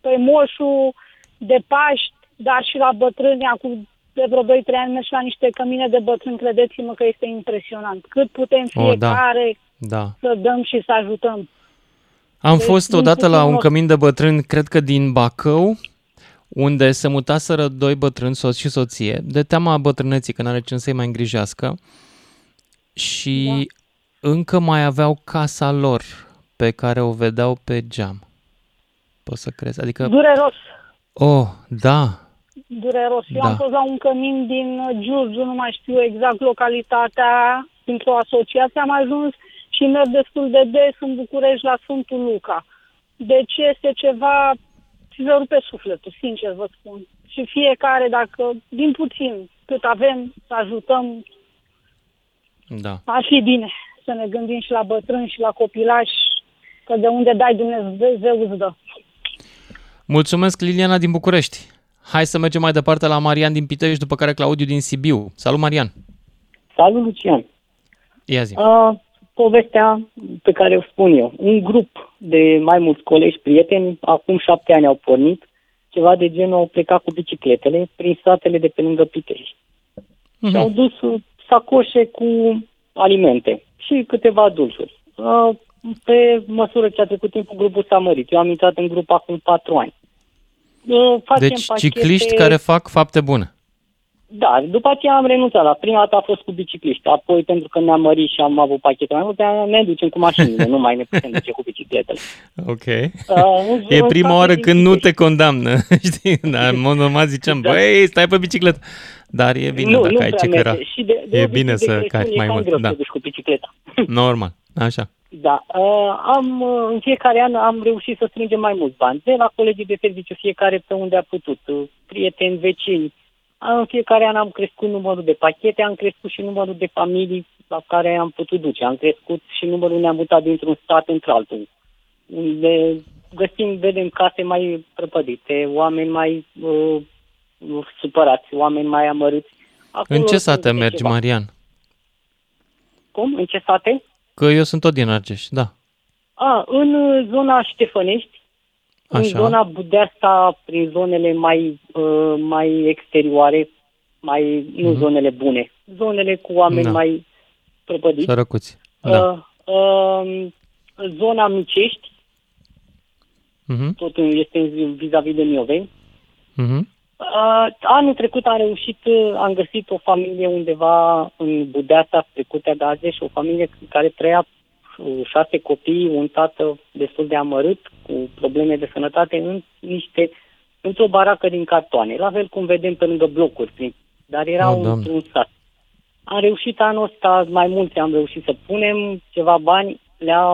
pe moșul de Paști, dar și la bătrâni. Acum de vreo 2-3 ani merg și la niște cămine de bătrâni. Credeți-mă că este impresionant. Cât putem O, da. fiecare Da. să dăm și să ajutăm. Am Deci, fost din odată la puțin un loc. cămin de bătrâni, cred că din Bacău, unde se mutaseră doi bătrâni, soț și soție, de teama bătrâneții, că n-are cine să-i mai îngrijească, și Da. încă mai aveau casa lor pe care o vedeau pe geam. Poți să crezi? Adică, Dureros. oh, da, dureros. Eu Da. am fost la un cămin din Giurgiu, nu mai știu exact localitatea, dintr-o asociație am ajuns și merg destul de des în București la Sfântul Luca. Deci este ceva ce vă rupe sufletul, sincer vă spun. Și fiecare, dacă din puțin cât avem, să ajutăm, da. ar fi bine să ne gândim și la bătrâni și la copilași, că de unde dai Dumnezeu îți dă. Mulțumesc, Liliana din București. Hai să mergem mai departe la Marian din Pitești, după care Claudiu din Sibiu. Salut, Marian! Salut, Lucian! Ia zi. Uh, povestea pe care o spun eu. Un grup de mai mulți colegi, prieteni, acum șapte ani au pornit, ceva de genul au plecat cu bicicletele prin satele de pe lângă Pitești. Și au dus uh, sacoșe cu alimente și câteva dulciuri. Uh, pe măsură ce a trecut timpul, grupul s-a mărit. Eu am intrat în grup acum patru ani. Uh, facem Deci pachete- cicliști care fac fapte bune. Da, după aceea am renunțat. La prima dată a fost cu bicicliști, apoi pentru că ne-am mărit și am avut pachete mai multe, ne ducem cu mașinile, nu mai ne putem duce cu bicicletele. Ok. Uh, în- E în prima state oară din când nu te Pitești. condamnă, știi? Dar în mod normal ziceam, Da. băi, stai pe bicicletă. Dar e bine nu, dacă nu ai prea ce căra. merge. Și de, de E obicei bine de să Crăciun cari e mai cam mult, greu da. să te duci cu bicicleta. Normal, așa. Da, uh, am, uh, în fiecare an am reușit să strângem mai mulți bani, de la colegii de serviciu, fiecare pe unde a putut, uh, prieteni, vecini. Uh, În fiecare an am crescut numărul de pachete, am crescut și numărul de familii la care am putut duce. Am crescut și numărul ne-am mutat dintr-un stat într-altul, unde găsim, vedem case mai prăpădite, oameni mai uh, supărați, oameni mai amărâți. Acolo În ce sunt sate câte mergi, ceva. Marian? Cum? În ce sate? Că eu sunt tot din Argeș, da. A, în uh, zona Ștefănești, în Așa. zona Budeasta, prin zonele mai, uh, mai exterioare, mai, nu Mhm. zonele bune, zonele cu oameni Da. mai prăpădiți. Sărăcuți. Da. Uh, uh, zona Micești, Mhm, tot în- este în- vis-a-vis de Mioveni. mhm. Uh, anul trecut am reușit, uh, am găsit o familie undeva în Budeasa, spre Curtea de Argeș, o familie care trăia uh, șase copii, un tată destul de amărât, cu probleme de sănătate, în niște, într-o baracă din cartoane, la fel cum vedem pe lângă blocuri, prin, dar era Oh, un, Doamne. într-un sat. Am reușit anul ăsta, mai mulți am reușit să punem ceva bani, le-a,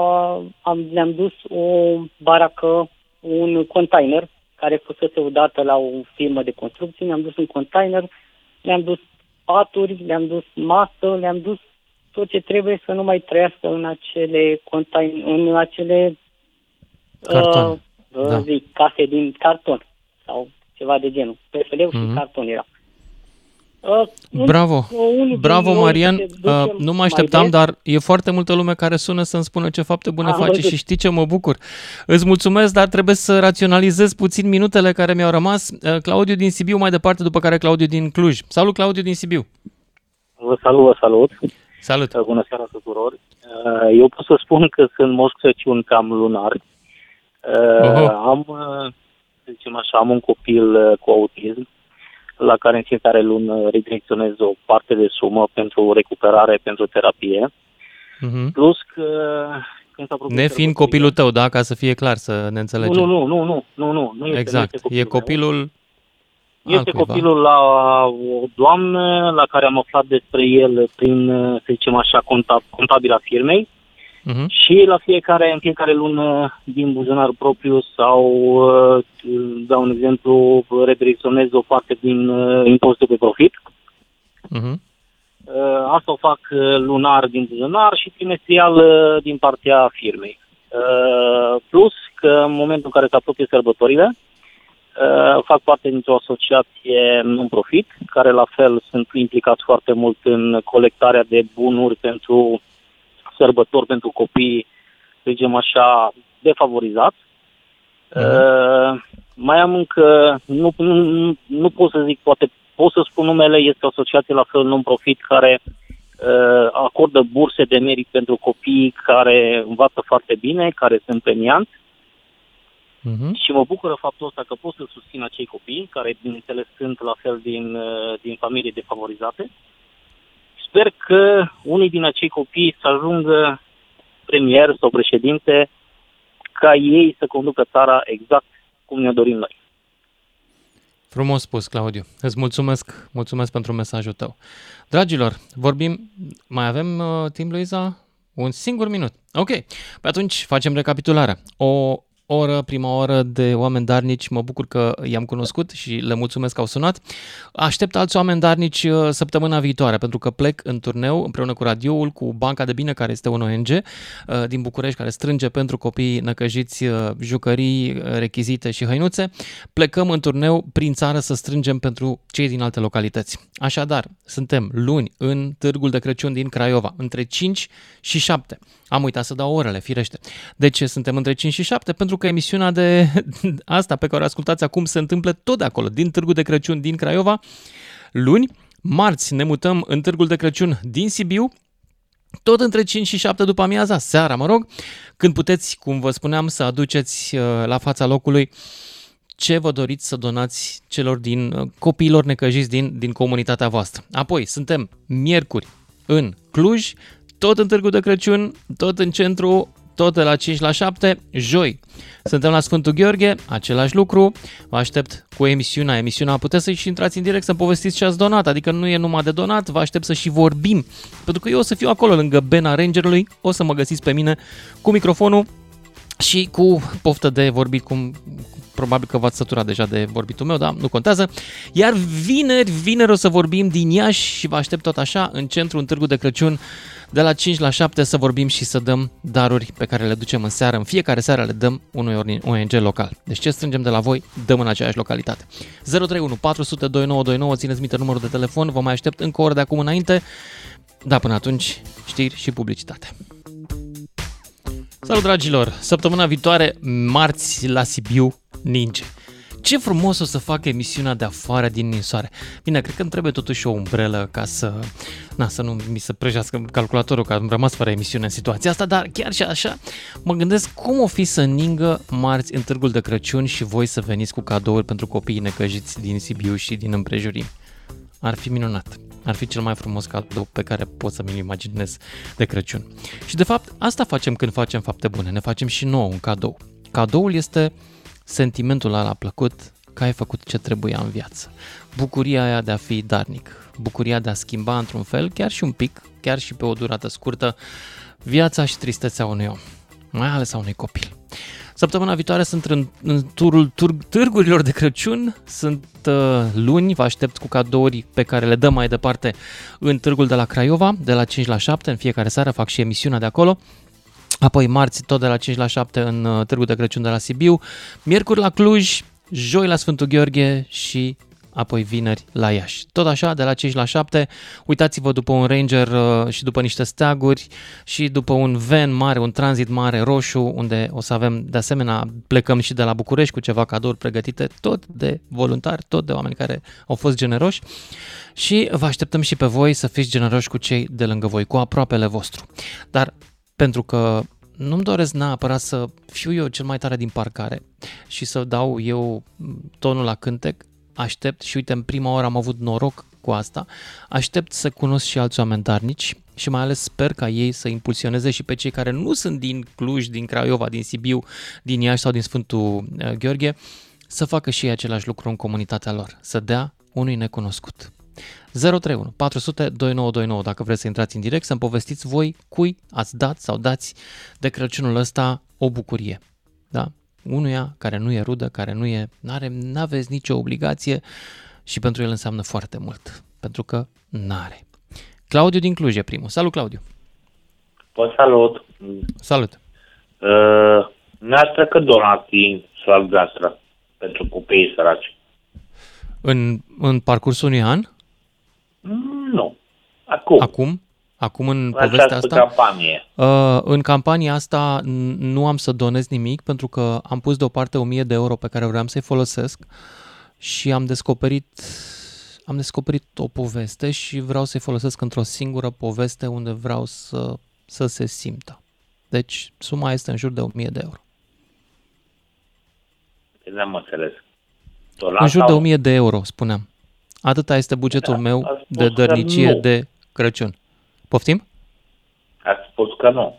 am, le-am dus o baracă, un container, care fusese odată la o firmă de construcții, ne-am dus un container, le-am dus paturi, le-am dus masă, le-am dus tot ce trebuie să nu mai trăiască în acele contain, în acele Cartoane, uh, da. zic, case din carton sau ceva de genul. PFL-ul Mhm. și carton era. Uh, un- Bravo, unul din bravo noi Marian, se duce Uh, nu mă mai așteptam, des. dar e foarte multă lume care sună să-mi spună ce fapte bune Am face văzut. și știi ce mă bucur. Îți mulțumesc, dar trebuie să raționalizez puțin minutele care mi-au rămas. Uh, Claudiu din Sibiu mai departe, după care Claudiu din Cluj. Salut Claudiu din Sibiu. Vă salut, vă salut. Salut! Uh, Bună seara tuturor! Uh, Eu pot să spun că sunt Moș Crăciun cam lunar. Uh, Oho. Am, uh, să zicem așa, am un copil uh, cu autism la care în fiecare lună redirecționez o parte de sumă pentru recuperare, pentru terapie. Mhm. Plus că când s-a propus Nefiind copilul tău, da, ca să fie clar, să ne înțelegem. Nu, nu, nu, nu, nu, nu, nu este, exact. nu este e copilul Este altcuiva. copilul la o doamnă la care am aflat despre el prin, să zicem așa, conta- contabila firmei Mhm. și la fiecare, în fiecare lună din buzunar propriu sau, uh, dau un exemplu, redirecționez o parte din uh, impozitul pe profit. Mhm. Uh, Asta o fac uh, lunar din buzunar și trimestrial uh, din partea firmei. Uh, Plus că în momentul în care se apropie sărbătorile, uh, fac parte dintr-o asociație non-profit, care la fel sunt implicați foarte mult în colectarea de bunuri pentru sărbători, pentru copii, să zicem așa, defavorizați. Uh, mai am încă, nu, nu, nu, nu pot să zic, poate pot să spun numele, este o asociație la fel non-profit care uh, acordă burse de merit pentru copii care învață foarte bine, care sunt premianți Mhm. și mă bucură faptul ăsta că pot să susțin acei copii, care, bineînțeles, sunt la fel din, uh, din familii defavorizate. Sper că unii din acei copii să ajungă premier sau președinte ca ei să conducă țara exact cum ne dorim noi. Frumos spus, Claudiu. Îți mulțumesc, mulțumesc pentru mesajul tău. Dragilor, vorbim, mai avem uh, timp, Luiza? Un singur minut. Ok, păi atunci facem recapitularea. O oră, prima oră de oameni darnici, mă bucur că i-am cunoscut și le mulțumesc că au sunat. Aștept alți oameni darnici uh, săptămâna viitoare, pentru că plec în turneu împreună cu radioul, cu Banca de Bine, care este un ONG uh, din București, care strânge pentru copii năcăjiți uh, jucării, uh, rechizite și hăinuțe. Plecăm în turneu prin țară să strângem pentru cei din alte localități. Așadar, suntem luni în Târgul de Crăciun din Craiova, între 5 și 7. Am uitat să dau orele, firește. De ce suntem între 5 și 7? Pentru că emisiunea de asta pe care o ascultați acum se întâmplă tot de acolo, din Târgul de Crăciun din Craiova. Luni, marți, ne mutăm în Târgul de Crăciun din Sibiu, tot între 5 și 7 după amiaza, seara, mă rog, când puteți, cum vă spuneam, să aduceți uh, la fața locului ce vă doriți să donați celor din uh, copiilor necăjiți din, din comunitatea voastră. Apoi, suntem miercuri în Cluj, tot în Târgu de Crăciun, tot în centru, tot de la 5 la 7, joi. Suntem la Sfântul Gheorghe, același lucru. Vă aștept cu emisiunea. Emisiunea puteți să și intrați în direct să povestiți ce ați donat, adică nu e numai de donat, vă aștept să și vorbim. Pentru că eu o să fiu acolo lângă Bena Rangerului, o să mă găsiți pe mine cu microfonul și cu poftă de vorbit, cum probabil că v-ați săturat deja de vorbitul meu, dar nu contează. Iar vineri, vineri o să vorbim din Iași și vă aștept tot așa în centru, în Târgu de Crăciun, de la 5 la 7 să vorbim și să dăm daruri pe care le ducem în seară. În fiecare seară le dăm unui ONG local. Deci ce strângem de la voi, dăm în aceeași localitate. 031 400 2929, țineți minte numărul de telefon, vă mai aștept încă o oră de acum înainte. Da, până atunci, știri și publicitate. Salut dragilor! Săptămâna viitoare, marți, la Sibiu, ninge. Ce frumos o să fac emisiunea de afară din ninsoare. Bine, cred că îmi trebuie totuși o umbrelă ca să, na, să nu mi se prăjească calculatorul, că am rămas fără emisiune în situația asta, dar chiar și așa mă gândesc cum o fi să ningă marți în târgul de Crăciun și voi să veniți cu cadouri pentru copiii necăjiți din Sibiu și din împrejurim. Ar fi minunat. Ar fi cel mai frumos cadou pe care pot să mi-l imaginez de Crăciun. Și de fapt, asta facem când facem fapte bune. Ne facem și nouă un cadou. Cadoul este sentimentul ăla plăcut că ai făcut ce trebuia în viață. Bucuria aia de a fi darnic, bucuria de a schimba într-un fel, chiar și un pic, chiar și pe o durată scurtă, viața și tristețea unui om, mai ales a unui copil. Săptămâna viitoare sunt în, în turul tur, târgurilor de Crăciun, sunt uh, luni, vă aștept cu cadouri pe care le dăm mai departe în târgul de la Craiova, de la 5 la 7, în fiecare seară fac și emisiunea de acolo. Apoi marți tot de la 5 la 7 în uh, Târgul de Crăciun de la Sibiu, miercuri la Cluj, joi la Sfântul Gheorghe și apoi vineri la Iași. Tot așa, de la 5 la 7, uitați-vă după un Ranger uh, și după niște steaguri și după un van mare, un tranzit mare roșu, unde o să avem, de asemenea, plecăm și de la București cu ceva cadouri pregătite, tot de voluntari, tot de oameni care au fost generoși și vă așteptăm și pe voi să fiți generoși cu cei de lângă voi, cu aproapele vostru. Dar pentru că nu-mi doresc neapărat să fiu eu cel mai tare din parcare și să dau eu tonul la cântec, aștept și uite, în prima oră am avut noroc cu asta, aștept să cunosc și alți oameni darnici și mai ales sper ca ei să impulsioneze și pe cei care nu sunt din Cluj, din Craiova, din Sibiu, din Iași sau din Sfântul uh, Gheorghe, să facă și ei același lucru în comunitatea lor, să dea unui necunoscut. 031 400 2929 dacă vreți să intrați în direct, să-mi povestiți voi cui ați dat sau dați de Crăciunul ăsta o bucurie. Da? Unuia care nu e rudă, care nu e, n-are, n-aveți nicio obligație și pentru el înseamnă foarte mult, pentru că n-are. Claudiu din Cluj e primul. Salut, Claudiu! Vă salut! Salut! Uh, ne-ați trecut donații la gastră pentru copiii săraci. În, în parcursul unui an? Mm, Nu. Acum. Acum? Acum în În povestea această asta? campanie. Uh, în campania asta n- nu am să donez nimic pentru că am pus deoparte 1000 de euro pe care vreau să-i folosesc și am descoperit am descoperit o poveste și vreau să-i folosesc într-o singură poveste unde vreau să, să se simtă. Deci suma este în jur de 1000 de euro. Nu am înțeles. În jur de 1000 de euro, spuneam. Atâta este bugetul Da, meu ați de spus că dărnicie nu. de Crăciun. Poftim? Ați spus că nu.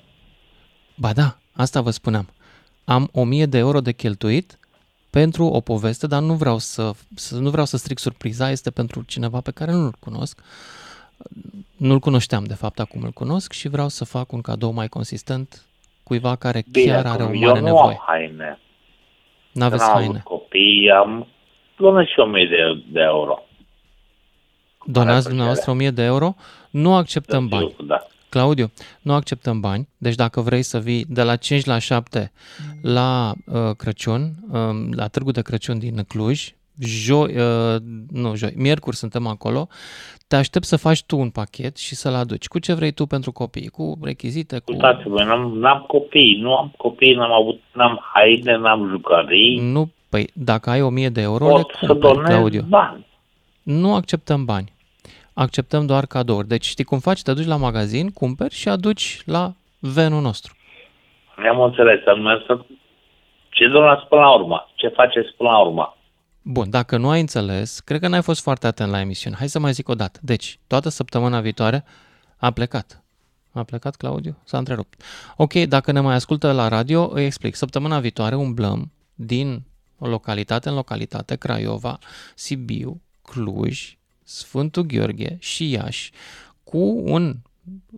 Ba da, asta vă spuneam. Am 1000 de euro de cheltuit pentru o poveste, dar nu vreau să, să nu vreau să stric surpriza, este pentru cineva pe care nu-l cunosc. Nu-l cunoșteam, de fapt, acum îl cunosc și vreau să fac un cadou mai consistent cuiva care Bine, chiar are o acum, mare eu nu nevoie. am haine. N-aveți N-am haine. avut copii, am luat și 1000 de, de euro. Donați dumneavoastră 1000 de euro, nu acceptăm Să fiu, bani. Da. Claudiu, nu acceptăm bani, deci dacă vrei să vii de la 5 la 7 la uh, Crăciun, uh, la Târgu de Crăciun din Cluj, joi, uh, nu joi, miercuri suntem acolo, te aștept să faci tu un pachet și să-l aduci. Cu ce vrei tu pentru copii? Cu rechizite? Cu... Uitați-vă, n-am, n-am copii, nu am copii, n-am avut, n-am haine, n-am jucării. Nu, păi dacă ai 1000 de euro, Pot le să cumperi, donez Claudiu. bani. Nu acceptăm bani. Acceptăm doar cadouri. Deci știi cum faci? Te duci la magazin, cumperi și aduci la venul nostru. Ne-am înțeles, am mers să... Ce donați până la urmă? Ce faceți până la urmă? Bun, dacă nu ai înțeles, cred că n-ai fost foarte atent la emisiune. Hai să mai zic o dată. Deci, toată săptămâna viitoare a plecat. A plecat Claudiu? S-a întrerupt. Ok, dacă ne mai ascultă la radio, îi explic. Săptămâna viitoare umblăm din o localitate în localitate, Craiova, Sibiu, Cluj, Sfântul Gheorghe și Iași, cu un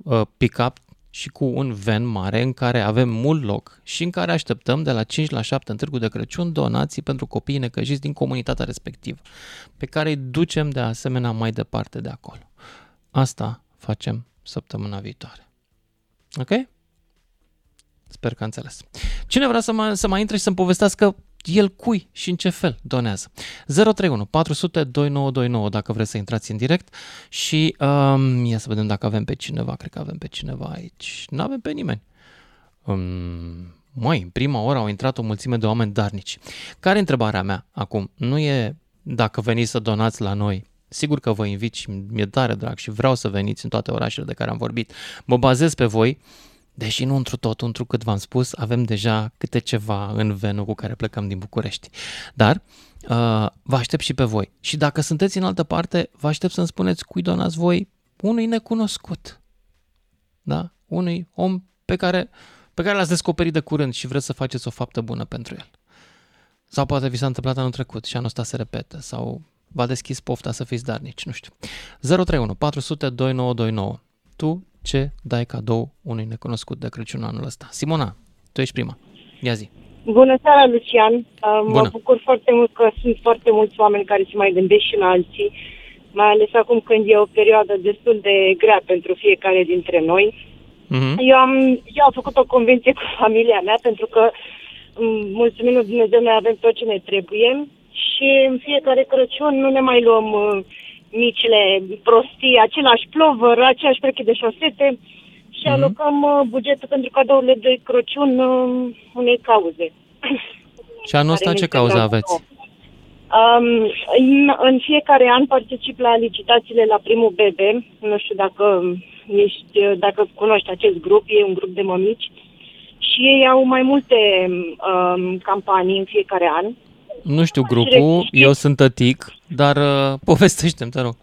uh, pick-up și cu un van mare în care avem mult loc și în care așteptăm de la 5 la 7 în Târgu de Crăciun donații pentru copiii necăjiți din comunitatea respectivă, pe care îi ducem de asemenea mai departe de acolo. Asta facem săptămâna viitoare. Ok? Sper că a înțeles. Cine vrea să mai, să mai intre și să-mi povestească el cui și în ce fel donează. 031 400 2929 dacă vreți să intrați în direct și um, ia să vedem dacă avem pe cineva, cred că avem pe cineva aici. Nu avem pe nimeni. Um, Măi, în prima oră au intrat o mulțime de oameni darnici. Care e întrebarea mea acum? Nu e dacă veniți să donați la noi. Sigur că vă invit și mi-e tare drag și vreau să veniți în toate orașele de care am vorbit. Mă bazez pe voi, deși nu întru tot, întru cât v-am spus, avem deja câte ceva în venul cu care plecăm din București. Dar uh, vă aștept și pe voi. Și dacă sunteți în altă parte, vă aștept să-mi spuneți cui donați voi unui necunoscut. Da? Unui om pe care, pe care l-ați descoperit de curând și vreți să faceți o faptă bună pentru el. Sau poate vi s-a întâmplat anul trecut și anul ăsta se repetă. Sau v-a deschis pofta să fiți darnici, nu știu. 031 400 2929. Tu ce dai cadou unui necunoscut de Crăciun anul ăsta? Simona, tu ești prima. Ia zi. Bună seara, Lucian. Uh, Mă Bună. bucur foarte mult că sunt foarte mulți oameni care se mai gândesc și la alții, mai ales acum când e o perioadă destul de grea pentru fiecare dintre noi. Mhm. Eu am, eu am făcut o convenție cu familia mea pentru că, m, mulțumim lui Dumnezeu, noi avem tot ce ne trebuie și și în fiecare Crăciun nu ne mai luăm uh, micile prostii, același plovăr, aceeași pereche de șosete și Mhm. alocăm uh, bugetul pentru cadourile de Crăciun uh, unei cauze. Și anul ăsta Care ce este cauză cauza aveți? Um, în, în fiecare an particip la licitațiile la primul bebe. Nu știu dacă ești, dacă cunoști acest grup, e un grup de mămici și ei au mai multe um, campanii în fiecare an. Nu știu grupul, eu sunt tătic, dar uh, povestește-mi, te rog.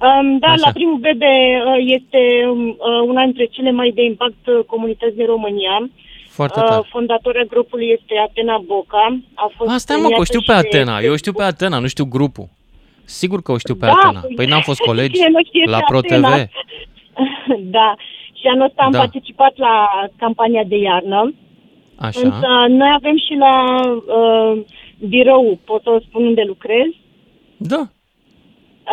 Um, da, Așa. la primul bebe uh, este um, uh, una dintre cele mai de impact uh, comunități din România. Foarte tare. Uh, fondatoarea grupului este Atena Boca. A fost Asta mă, că o premiată știu pe și- Atena. Eu știu pe Atena, nu știu grupul. Sigur că o știu pe Da, Atena. păi, Păi n-am fost colegi cine nu știe la pe Pro Atena? TV. da. Și anul ăsta am Da. participat la campania de iarnă. Așa. Însă noi avem și la uh, birou, pot să spun unde lucrez. Da.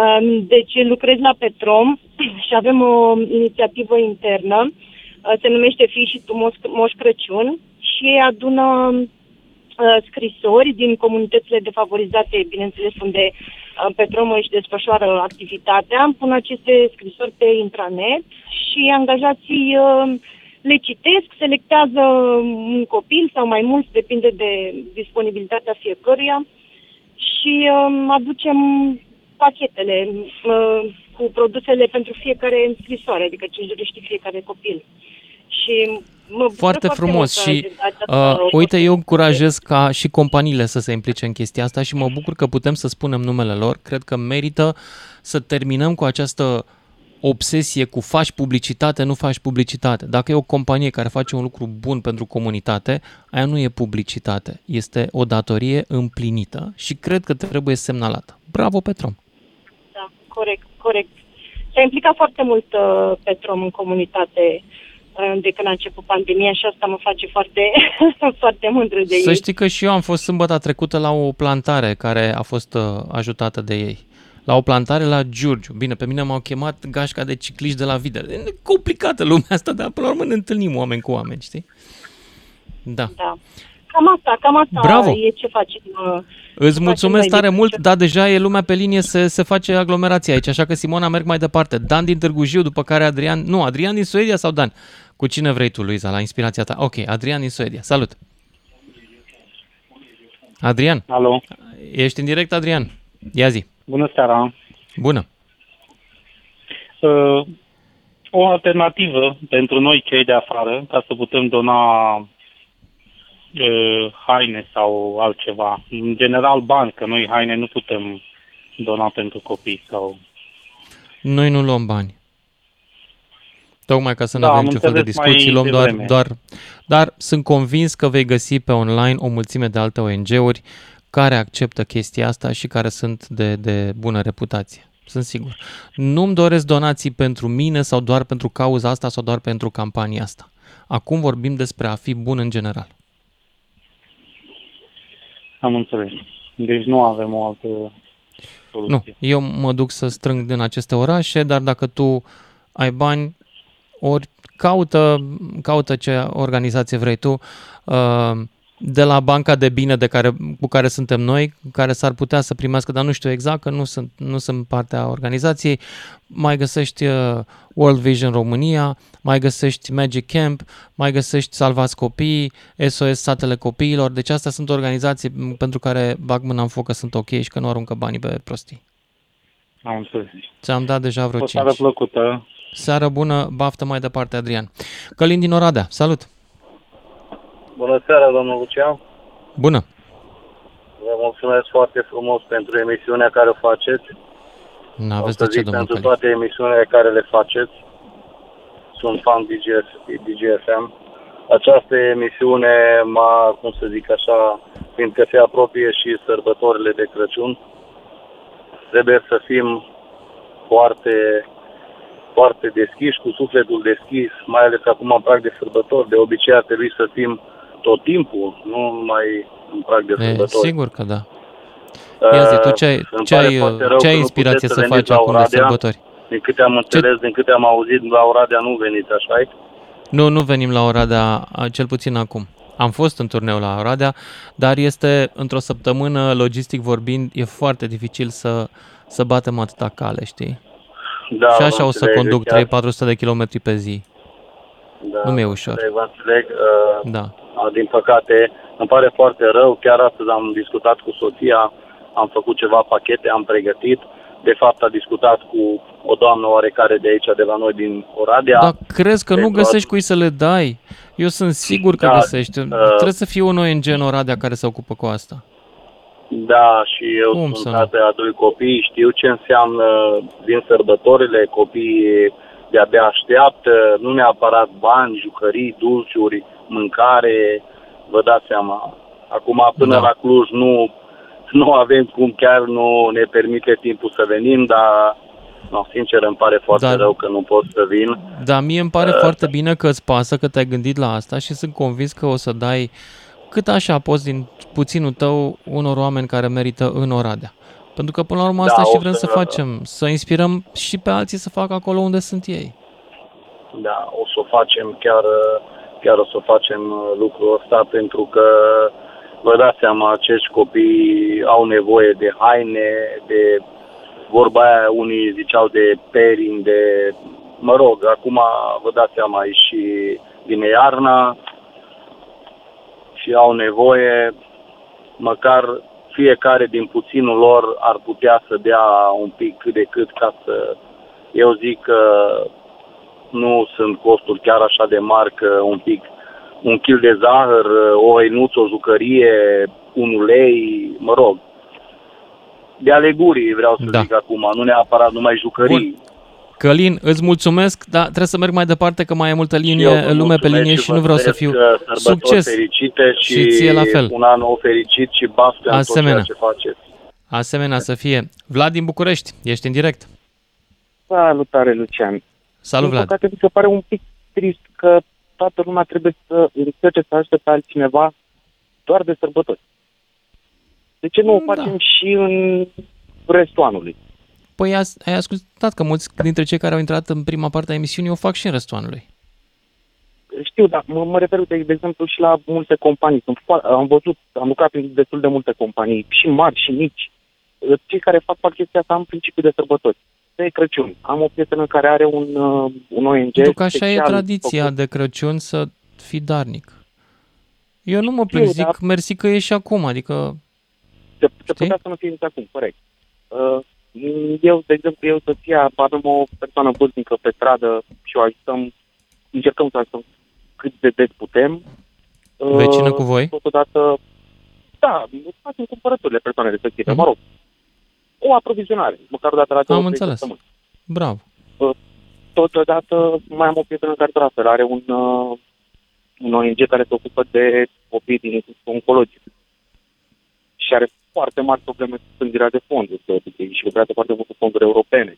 Um, deci lucrez la Petrom și avem o inițiativă internă, uh, se numește Fii și tu Moș, Moș Crăciun și ei adună uh, scrisori din comunitățile defavorizate, bineînțeles unde uh, Petrom își desfășoară activitatea, pun aceste scrisori pe intranet și angajații uh, le citesc, selectează un copil sau mai mulți, depinde de disponibilitatea fiecăruia și um, aducem pachetele uh, cu produsele pentru fiecare scrisoare, adică ce își dorește fiecare copil. Și mă bucur Foarte mult frumos că și această uh, uite, eu încurajez ca și companiile să se implice în chestia asta și mă bucur că putem să spunem numele lor. Cred că merită să terminăm cu această obsesie cu faci publicitate, nu faci publicitate. Dacă e o companie care face un lucru bun pentru comunitate, aia nu e publicitate, este o datorie împlinită și cred că trebuie semnalată. Bravo, Petrom! Da, corect, corect. S-a implicat foarte mult uh, Petrom în comunitate uh, de când a început pandemia și asta mă face foarte, foarte mândră de Să ei. știi că și eu am fost sâmbătă trecută la o plantare care a fost uh, ajutată de ei. La o plantare la Giurgiu. Bine, pe mine m-au chemat gașca de cicliști de la Videre. E complicată lumea asta, dar până la urmă ne întâlnim oameni cu oameni, știi? Da. Da. Cam asta, cam asta Bravo! e ce facem. uh, Îți ce mulțumesc facem noi tare de mult, dar deja e lumea pe linie, se, se face aglomerație aici, așa că Simona merg mai departe. Dan din Târgu Jiu, după care Adrian, nu, Adrian din Suedia sau Dan? Cu cine vrei tu, Luiza, la inspirația ta? Ok, Adrian din Suedia, salut! Adrian? Alo. Ești în direct, Adrian? Ia zi. Bună seara. Bună. Uh, o alternativă pentru noi cei de afară, ca să putem dona uh, haine sau altceva. În general bani, că noi haine nu putem dona pentru copii sau... Noi nu luăm bani. Tocmai ca să nu Da, avem am niciun fel de înțeles mai discuții, luăm doar, devreme. doar... Dar sunt convins că vei găsi pe online o mulțime de alte ONG-uri care acceptă chestia asta și care sunt de, de bună reputație. Sunt sigur. Nu-mi doresc donații pentru mine sau doar pentru cauza asta sau doar pentru campania asta. Acum vorbim despre a fi bun în general. Am înțeles. Deci nu avem o altă soluție. Nu, eu mă duc să strâng din aceste orașe, dar dacă tu ai bani, ori caută, caută ce organizație vrei tu, uh, de la banca de bine de care, cu care suntem noi, care s-ar putea să primească, dar nu știu exact, că nu sunt, nu sunt partea organizației, mai găsești uh, World Vision România, mai găsești Magic Camp, mai găsești Salvați Copiii, SOS Satele Copiilor, deci astea sunt organizații pentru care bag mâna în foc că sunt ok și că nu aruncă banii pe prostii. Am înțeles. Ți-am dat deja vreo O 5. seară plăcută. Seară bună, baftă mai departe, Adrian. Călin din Oradea, salut! Bună seara, domnul Lucian. Bună! Vă mulțumesc foarte frumos pentru emisiunea care o faceți. N-aveți O de să ce, zic domnul pentru Călin. toate emisiunile care le faceți. Sunt fan DGS, DGFM. Această emisiune m-a, cum să zic așa, fiindcă se apropie și sărbătorile de Crăciun, trebuie să fim foarte, foarte deschiși, cu sufletul deschis, mai ales acum în prag de sărbători. De obicei ar trebui să fim tot timpul, nu numai în prag de E, sărbători. sigur că da. Ia zi, tu ce ai, Îmi ce pare ai, foarte rău ce că ai nu inspirație puteți să veniți faci la acum de Oradea. sărbători? Din câte am înțeles, din câte am auzit, la Oradea nu veniți, așa -i? Nu, nu venim la Oradea, a, cel puțin acum. Am fost în turneu la Oradea, dar este într-o săptămână, logistic vorbind, e foarte dificil să, să batem atâta cale, știi? Da, și vă așa o să înțeleg, conduc chiar- 300-400 de kilometri pe zi. Da, Nu mi-e vă ușor. înțeleg, Vă înțeleg. Uh, Da. uh, Din păcate, îmi pare foarte rău. Chiar astăzi am discutat cu soția, am făcut ceva pachete, am pregătit. De fapt, a discutat cu o doamnă oarecare de aici, de la noi, din Oradea. Dar crezi că nu Pentru a- găsești cui să le dai? Eu sunt sigur că Da, găsești. uh, Trebuie să fie un ONG în Oradea care se ocupă cu asta. Da, și eu Cum să sunt nu? tată a doi copii, știu ce înseamnă din sărbătorile, copiii de-abia așteaptă, nu neapărat bani, jucării, dulciuri, mâncare, vă dați seama. Acum până Da. la Cluj nu, nu avem cum, chiar nu ne permite timpul să venim, dar no, sincer îmi pare foarte Dar- rău că nu pot să vin. Dar mie îmi pare Uh, foarte bine că îți pasă, că te-ai gândit la asta și sunt convins că o să dai cât așa poți din puținul tău unor oameni care merită în Oradea. Pentru că până la urmă Da, asta și o vrem să să- facem, să inspirăm și pe alții să facă acolo unde sunt ei. Da, o să o facem, chiar, chiar o să facem uh, lucrul ăsta pentru că vă dați seama, acești copii au nevoie de haine, de vorba aia, unii ziceau de perin, de, mă rog, acum vă dați seama, e și vine iarna și au nevoie, măcar fiecare din puținul lor ar putea să dea un pic cât de cât ca să, eu zic că nu sunt costuri chiar așa de mari că un pic, un kil de zahăr, o enuță, o jucărie, un ulei, mă rog. De alegurii vreau să Da. zic acum, nu neapărat numai jucării. Călin, îți mulțumesc, dar trebuie să merg mai departe că mai e multă Eu linie, vă lume pe mulțumesc linie și vă nu vreau să doresc, fiu uh, sărbători succes. fericite și, Și ție la fel. un an nou fericit și baftă în tot Asemenea. ceea ce faceți. Asemenea să fie. Vlad din București, ești în direct. Salutare, Lucian. Salut, Din Vlad. păcate, mi se pare un pic trist că toată lumea trebuie să încerce să ajute pe altcineva doar de sărbători. De ce nu o Da. facem și în restul anului? Păi as- ai ascultat că mulți dintre cei care au intrat în prima parte a emisiunii o fac și în restul anului. Știu, dar mă, mă refer, de, de exemplu, și la multe companii. Sunt fo- am văzut, am lucrat în destul de multe companii, și mari și mici. Cei care fac fac chestia asta în principiu de sărbători. De Crăciun. Am o prietenă care are un, uh, un ONG Pentru că așa e special tradiția făcut. de Crăciun să fii darnic. Eu nu mă Știu, plâng, zic dar- mersi că e și acum, adică Se, se putea să nu fie nici acum, corect. Uh, eu, de exemplu, eu, soția, avem o persoană vârstnică pe stradă și o ajutăm, încercăm să ajutăm cât de des putem. Uh, Vecină cu voi? Totodată, da, facem cumpărăturile persoane respective, Mhm. mă rog. O aprovizionare, măcar o dată la două, am trei înțeles. săptămâni. Bravo. Totodată mai am o prietenă care tot la fel are un, uh, un ONG care se ocupă de copii din oncologic și are foarte mari probleme cu strângerea de fonduri de obicei și lucrează foarte mult cu fonduri europene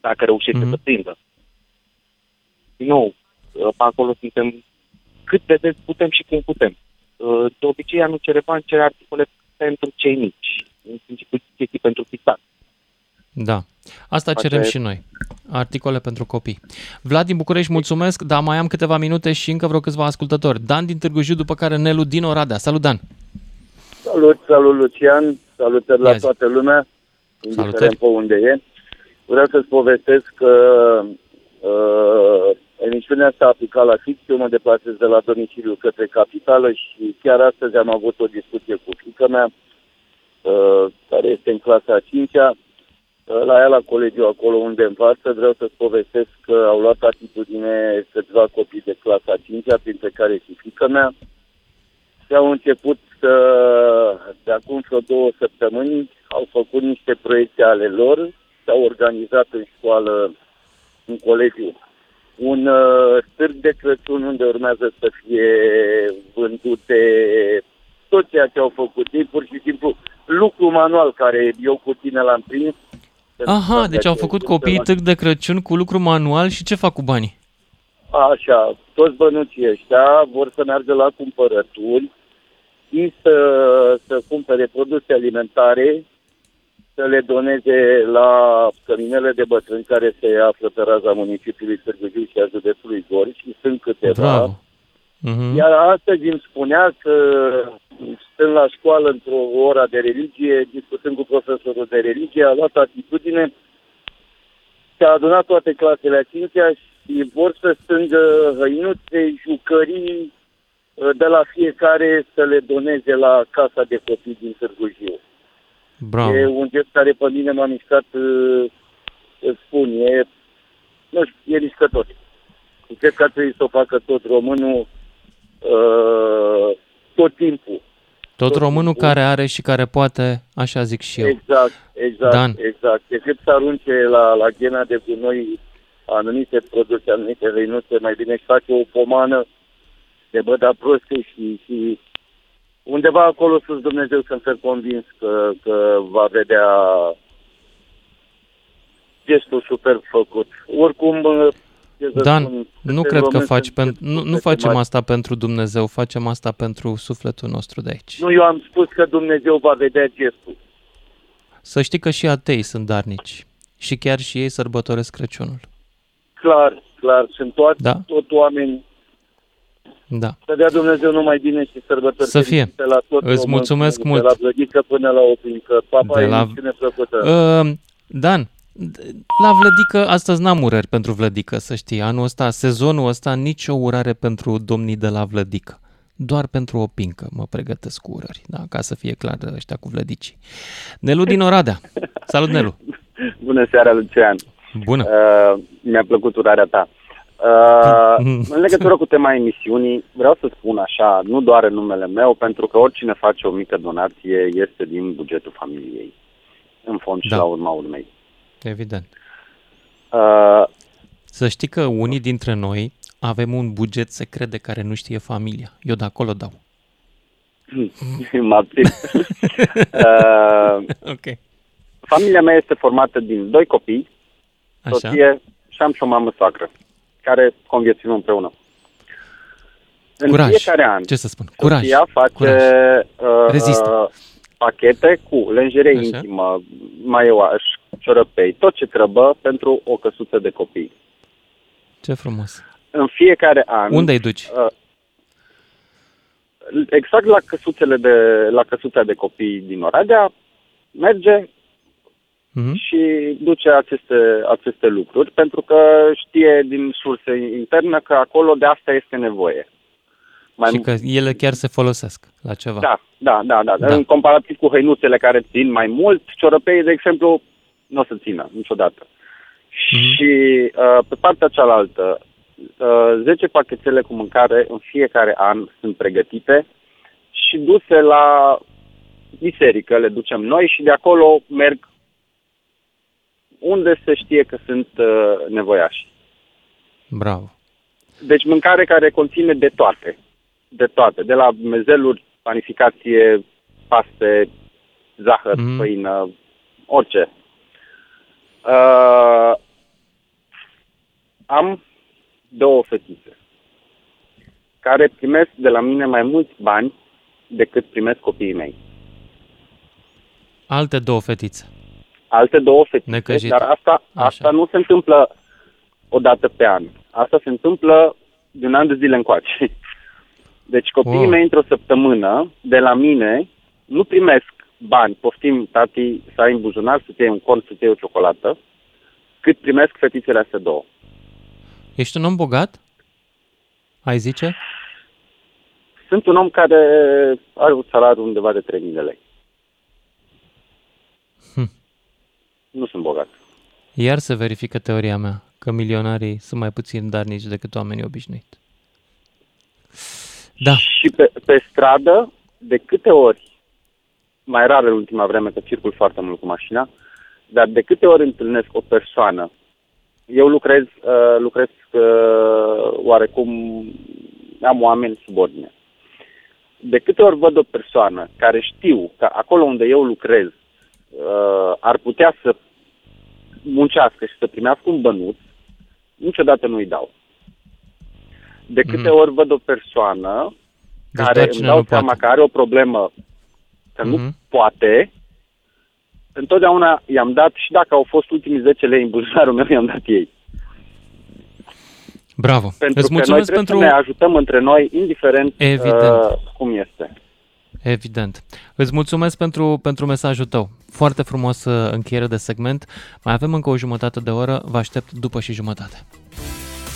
dacă reușește Mhm. să prindă. Din nou, uh, pe acolo suntem cât de des putem și cum putem. Uh, De obicei, ea nu cere bani, cere articole pentru cei mici, în principiu chestii pentru pictat. Da. Asta Face- cerem și noi. Articole pentru copii. Vlad din București, mulțumesc, dar mai am câteva minute și încă vreo câțiva ascultători. Dan din Târgu Jiu, după care Nelu din Oradea. Salut, Dan! Salut, salut Lucian, salutări la Ia zi. toată lumea, indiferent Salutări. pe unde e. Vreau să-ți povestesc că uh, emisiunea asta a aplicat la fix, eu mă deplasez de la domiciliu către capitală și chiar astăzi am avut o discuție cu fiica mea, uh, care este în clasa a 5-a, uh, la ea la colegiu acolo unde învață, vreau să-ți povestesc că au luat atitudine câțiva copii de clasa a 5-a, printre care și fiica mea, și au început să, de acum vreo două săptămâni, au făcut niște proiecte ale lor, s-au organizat în școală, în colegiu, un uh, stârg de Crăciun unde urmează să fie vândute tot ceea ce au făcut ei, pur și simplu lucru manual care eu cu tine l-am prins. Aha, deci au făcut copiii târg de Crăciun cu lucru manual și ce fac cu banii? Așa, toți bănuții ăștia vor să meargă la cumpărături și să, să cumpere produse alimentare, să le doneze la căminele de bătrâni care se află pe raza municipiului Târgu Jiu și a județului Gorj și sunt câteva. Bravo! Mhm. Iar astăzi îmi spunea că stând la școală într-o ora de religie, discutând cu profesorul de religie, a luat atitudine și a adunat toate clasele a cincea și vor să strângă hăinuțe, jucării uh, de la fiecare să le doneze la casa de copii din Târgu Jiu. Bravo. E un gest care pe mine m-a mișcat, uh, îți spun, e, nu știu, e mișcător. Cred că ar trebui să o facă tot românul uh, tot timpul. Tot românul care are și care poate, așa zic și eu. Exact, exact, Dan. exact. Decât să arunce la, la ghena de gunoi anumite produse, anumite reinuțe, mai bine își face o pomană de băda proste și, și undeva acolo sus Dumnezeu să fi convins că, că va vedea gestul superb făcut. Oricum, ce să Dan, spun, nu suntem cred că români, faci suntem pentru, nu, nu suflete facem mari. asta pentru Dumnezeu, facem asta pentru sufletul nostru de aici. Nu, eu am spus că Dumnezeu va vedea gestul. Să știi că și atei sunt darnici și chiar și ei sărbătoresc Crăciunul. Clar, clar, sunt toți, Da. tot oameni Da. Să dea Dumnezeu numai bine și sărbători Să fie. fericite la tot Îți românul, mulțumesc de mult. la Vlădică până la Oprincă. Papa, De de la- la... emisiune plăcută. Uh, Dan, la Vlădică, astăzi n-am urări pentru Vlădică, să știi. Anul ăsta, sezonul ăsta, nicio urare pentru domnii de la Vlădică. Doar pentru o pincă mă pregătesc cu urări, da? ca să fie clar ăștia cu vlădicii. Nelu din Oradea. Salut, Nelu! Bună seara, Lucian. Bună! Uh, mi-a plăcut urarea ta. Uh, în legătură cu tema emisiunii, vreau să spun așa, nu doar în numele meu, pentru că oricine face o mică donație este din bugetul familiei, în fond și Da. la urma urmei. Evident. Uh, Să știi că unii dintre noi avem un buget secret de care nu știe familia. Eu de acolo dau. mă abțin. uh, ok. Familia mea este formată din doi copii, Așa. soție și am și o mamă soacră, care conviețuim împreună. În Curaj. fiecare an, Ce să spun? Curaj. soția face Curaj. uh, Rezist. uh, pachete cu lenjerie Așa. intimă, maioaș, ciorăpei, tot ce trebuie pentru o căsuță de copii. Ce frumos. În fiecare an... Unde îi duci? Uh, exact la căsuțele de, la căsuța de copii din Oradea, merge Mhm. și duce aceste, aceste lucruri, pentru că știe din surse interne că acolo de asta este nevoie. Mai Și că ele chiar se folosesc la ceva. Da, da, da, da, Da. da. În comparativ cu hăinuțele care țin mai mult, ciorăpeii, de exemplu, nu o să țină niciodată. Și uh, pe partea cealaltă, uh, 10 pachetele cu mâncare în fiecare an sunt pregătite și duse la biserică, le ducem noi și de acolo merg unde se știe că sunt uh, nevoiași. Bravo. Deci mâncare care conține de toate. De toate. De la mezeluri, panificație, paste, zahăr, mm. făină, orice. Uh, am două fetițe care primesc de la mine mai mulți bani decât primesc copiii mei. Alte două fetițe. Alte două fetițe, Necăjite. dar asta, asta nu se întâmplă o dată pe an. Asta se întâmplă de un an de zile încoace. Deci copiii Wow. mei într-o săptămână de la mine nu primesc bani, poftim tati să ai în buzunar, să-ți iei un corn, să-ți iei o ciocolată, cât primesc fetițele astea două. Ești un om bogat? Ai zice? Sunt un om care are un salariu undeva de 3.000 de lei. Hm. Nu sunt bogat. Iar se verifică teoria mea că milionarii sunt mai puțin darnici decât oamenii obișnuiți. Da. Și pe, pe stradă, de câte ori, mai rar în ultima vreme, că circul foarte mult cu mașina, dar de câte ori întâlnesc o persoană, eu lucrez, uh, lucrez uh, oarecum, am oameni sub ordine. De câte ori văd o persoană care știu că acolo unde eu lucrez uh, ar putea să muncească și să primească un bănuț, niciodată nu-i dau. De câte Mhm. ori văd o persoană Deci care doar îmi cine dau nu seama poate. că are o problemă că nu Mhm. poate, întotdeauna i-am dat și dacă au fost ultimii 10 lei în buzunarul meu, i-am dat ei. Bravo. Pentru Îți că noi mulțumesc trebuie pentru... să ne ajutăm între noi, indiferent Evident. uh, cum este. Evident. Îți mulțumesc pentru, pentru mesajul tău. Foarte frumos uh, încheiere de segment. Mai avem încă o jumătate de oră. Vă aștept după și jumătate.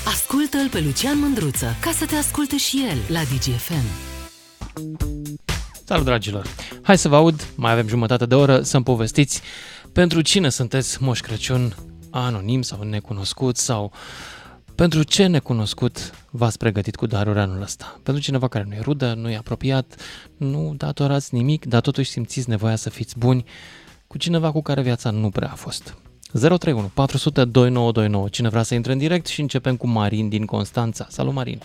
Ascultă-l pe Lucian Mândruță ca să te asculte și el la DGFM. Salut, dragilor! Hai să vă aud, mai avem jumătate de oră, să-mi povestiți pentru cine sunteți Moș Crăciun anonim sau necunoscut sau pentru ce necunoscut v-ați pregătit cu darul anul ăsta. Pentru cineva care nu e rudă, nu e apropiat, nu datorați nimic, dar totuși simțiți nevoia să fiți buni cu cineva cu care viața nu prea a fost. 031 400 2929. Cine vrea să intre în direct și începem cu Marin din Constanța. Salut, Marin!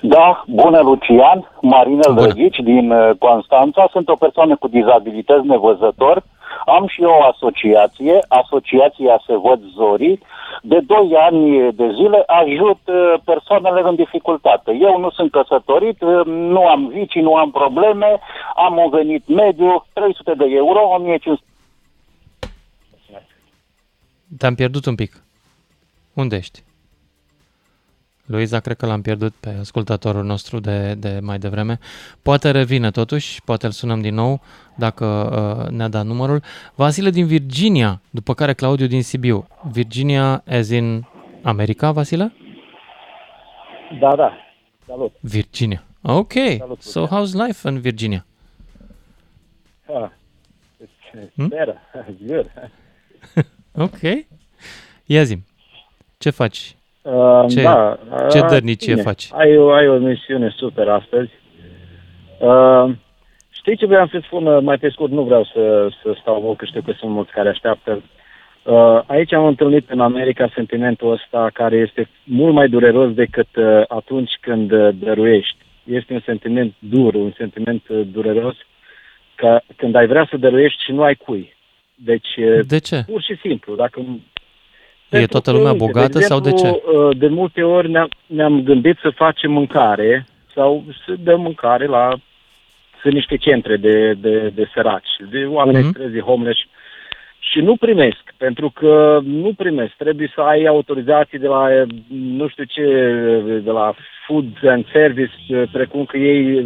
Da, bună Lucian, Marinel Drăgici din uh, Constanța. Sunt o persoană cu dizabilități nevăzător. Am și eu o asociație, Asociația Se Văd Zorii. De 2 ani de zile ajut uh, persoanele în dificultate. Eu nu sunt căsătorit, uh, nu am vicii, nu am probleme, am un venit mediu, 300 de euro, 1500 Te-am pierdut un pic. Unde ești? Luiza, cred că l-am pierdut pe ascultătorul nostru de, de mai devreme. Poate revine totuși, poate îl sunăm din nou dacă uh, ne-a dat numărul. Vasile din Virginia, după care Claudiu din Sibiu. Virginia as in America, Vasile? Da, da. Salut. Virginia. Ok. Salut, so how's life in Virginia? Ah, it's Hmm? better. It's good. Ok. Ia zi ce faci? Uh, Ce- da, ce uh, dărnicie bine. faci? Ai, o- ai o misiune super astăzi. Uh, știi ce vreau să spun uh, mai pe scurt? Nu vreau să, să stau mult, că știu că sunt mulți care așteaptă. Uh, aici am întâlnit în America sentimentul ăsta care este mult mai dureros decât uh, atunci când uh, dăruiești. Este un sentiment dur, un sentiment uh, dureros, că când ai vrea să dăruiești și nu ai cui. Deci, uh, De ce? pur și simplu, dacă E pentru toată că, lumea uite, bogată sau de ce? exemplu, uh, De multe ori ne-am, ne-am gândit să facem mâncare sau să dăm mâncare la sunt niște centre de, de, de săraci, de oameni Mhm. mm-hmm. străzi, homeless și nu primesc, pentru că nu primesc. Trebuie să ai autorizații de la eh, nu știu ce, de la Food and Service, eh, precum că ei eh,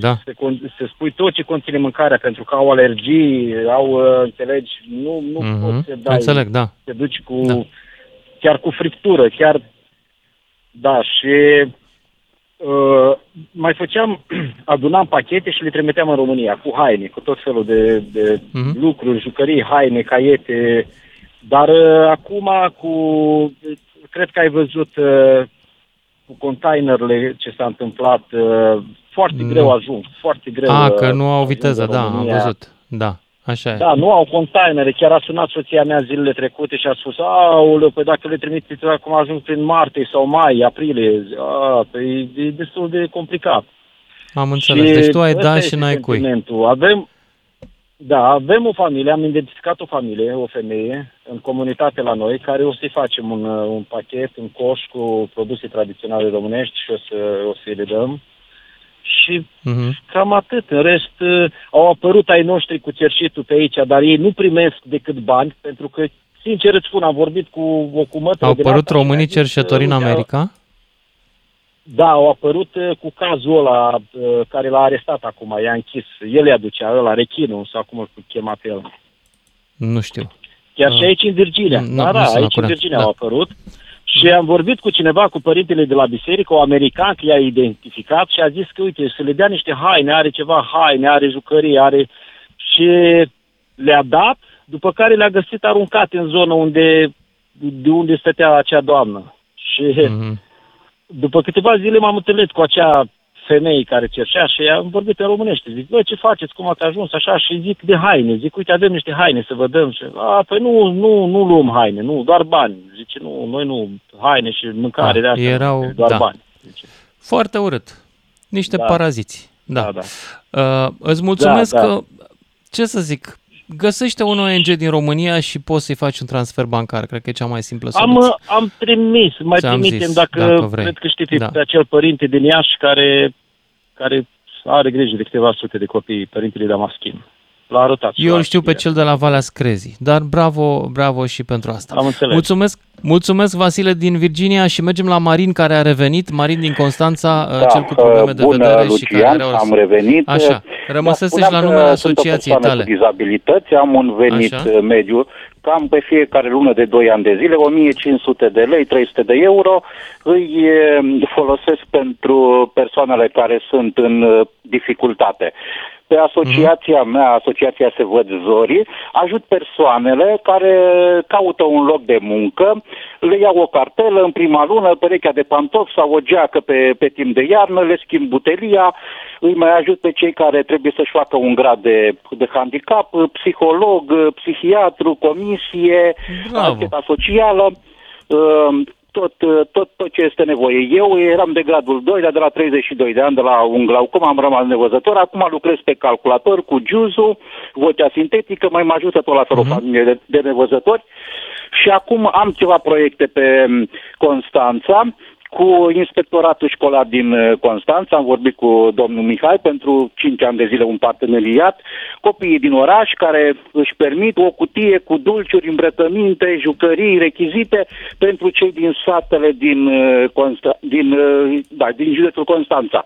Da. să, con- să spui tot ce conține mâncarea, pentru că au alergii, au, eh, înțelegi, nu, nu Mhm. poți să dai Înțeleg, da. te duci cu, da. chiar cu friptură, chiar, da, și uh, mai făceam, adunam pachete și le trimiteam în România cu haine, cu tot felul de, de Mhm. lucruri, jucării, haine, caiete, dar uh, acum cu, cred că ai văzut uh, cu containerele ce s-a întâmplat, uh, foarte Nu. greu ajung, foarte greu. A, uh, că nu au ajung viteză, în da, am România. văzut. Da, așa e. Da, nu au containere. Chiar a sunat soția mea zilele trecute și a spus, aoleu, păi dacă le trimiteți acum ajung prin martie sau mai, aprilie. A, păi e destul de complicat. Am înțeles. Deci tu ai ăsta da este și n-ai cui. sentimentul. Avem, da, avem o familie, am identificat o familie, o femeie, în comunitate la noi, care o să-i facem un, uh, un pachet, un coș cu produse tradiționale românești și o, să, o să-i le dăm. Și Mhm. Cam atât. În rest, uh, au apărut ai noștri cu cerșitul pe aici, dar ei nu primesc decât bani, pentru că, sincer îți spun, am vorbit cu o cumătă Au de apărut asta și românii mi-a zis, cerșetori în uite, America? Da, au apărut uh, cu cazul ăla uh, care l-a arestat acum, i-a închis. El i-a ducea, ăla, rechinul, sau cum îl chema pe el. Nu știu. Chiar Ah. și aici în Virginia. Nu- da, nu da, sunt la aici în curent. Virginia Da. au apărut. Și am vorbit cu cineva, cu părintele de la biserică, o american, că i-a identificat și a zis că, uite, să le dea niște haine, are ceva haine, are jucării, are... Și le-a dat, după care le-a găsit aruncate în zonă unde, de unde stătea acea doamnă. Și Mhm. după câteva zile m-am întâlnit cu acea femeie care cerșea și am vorbit pe românește. Zic, bă, ce faceți, cum ați ajuns așa? Și zic de haine. Zic, uite, avem niște haine să vă dăm. Și, a, păi nu, nu, nu luăm haine, nu, doar bani. Zice, nu, noi nu, haine și mâncare Ah, de asta, erau- doar da. bani. Foarte urât. Niște Da. paraziți. Da. Da, da. Uh, îți mulțumesc Da, da. că, ce să zic, găsește un ONG din România și poți să-i faci un transfer bancar. Cred că e cea mai simplă Am, soluție. uh, am trimis, mai Ți-am trimitem zis, dacă, dacă vrei. cred că știți Da. pe acel părinte din Iași care, care are grijă de câteva sute de copii, părintele Damaschin. L-a arătat. și Eu la îl știu pe știre. cel de la Valea Screzi, dar bravo, bravo și pentru asta. Am înțeles. Mulțumesc, mulțumesc Vasile din Virginia și mergem la Marin care a revenit, Marin din Constanța, Da, cel cu probleme de bună, vedere și Lucian, care are o... am revenit. Așa, Da, rămăsesei spuneam la că numele sunt o asociației persoană tale. cu dizabilități, am un venit Așa. uh, mediu, cam pe fiecare lună de 2 ani de zile, 1500 de lei, 300 de euro, îi uh, folosesc pentru persoanele care sunt în uh, dificultate. Pe asociația mea, asociația Se Văd Zorii, ajut persoanele care caută un loc de muncă, le iau o cartelă în prima lună, perechea de pantofi sau o geacă pe, pe timp de iarnă, le schimb butelia, îi mai ajut pe cei care trebuie să-și facă un grad de, de handicap, psiholog, psihiatru, comisie, Bravo. ancheta socială, uh, tot, tot, tot ce este nevoie. Eu eram de gradul 2, de la 32 de ani, de la un glaucom, am rămas nevăzător, acum lucrez pe calculator cu Juzu, vocea sintetică, mai mă ajută tot la fel o familie de, de nevăzători. Și acum am ceva proiecte pe m, Constanța, cu inspectoratul școlar din uh, Constanța, am vorbit cu domnul Mihai pentru 5 ani de zile un parteneriat, copiii din oraș care își permit o cutie cu dulciuri, îmbrăcăminte, jucării, rechizite pentru cei din satele din, uh, Consta- din, uh, da, din județul Constanța.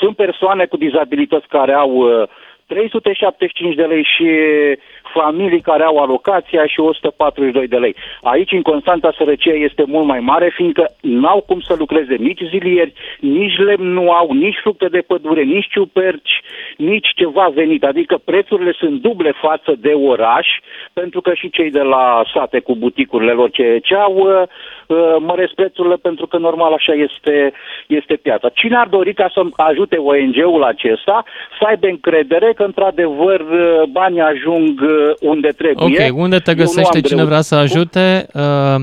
Sunt persoane cu dizabilități care au uh, 375 de lei și familii care au alocația și 142 de lei. Aici, în Constanța, sărăcia este mult mai mare, fiindcă n-au cum să lucreze nici zilieri, nici lemn nu au, nici fructe de pădure, nici ciuperci, nici ceva venit. Adică prețurile sunt duble față de oraș, pentru că și cei de la sate cu buticurile lor ce, ce au, uh, uh, măresc prețurile pentru că normal așa este, este piața. Cine ar dori ca să ajute ONG-ul acesta să aibă încredere că într-adevăr uh, banii ajung uh, unde trebuie? Ok, unde te Eu nu găsește am cine greu- vrea să ajute? Uh,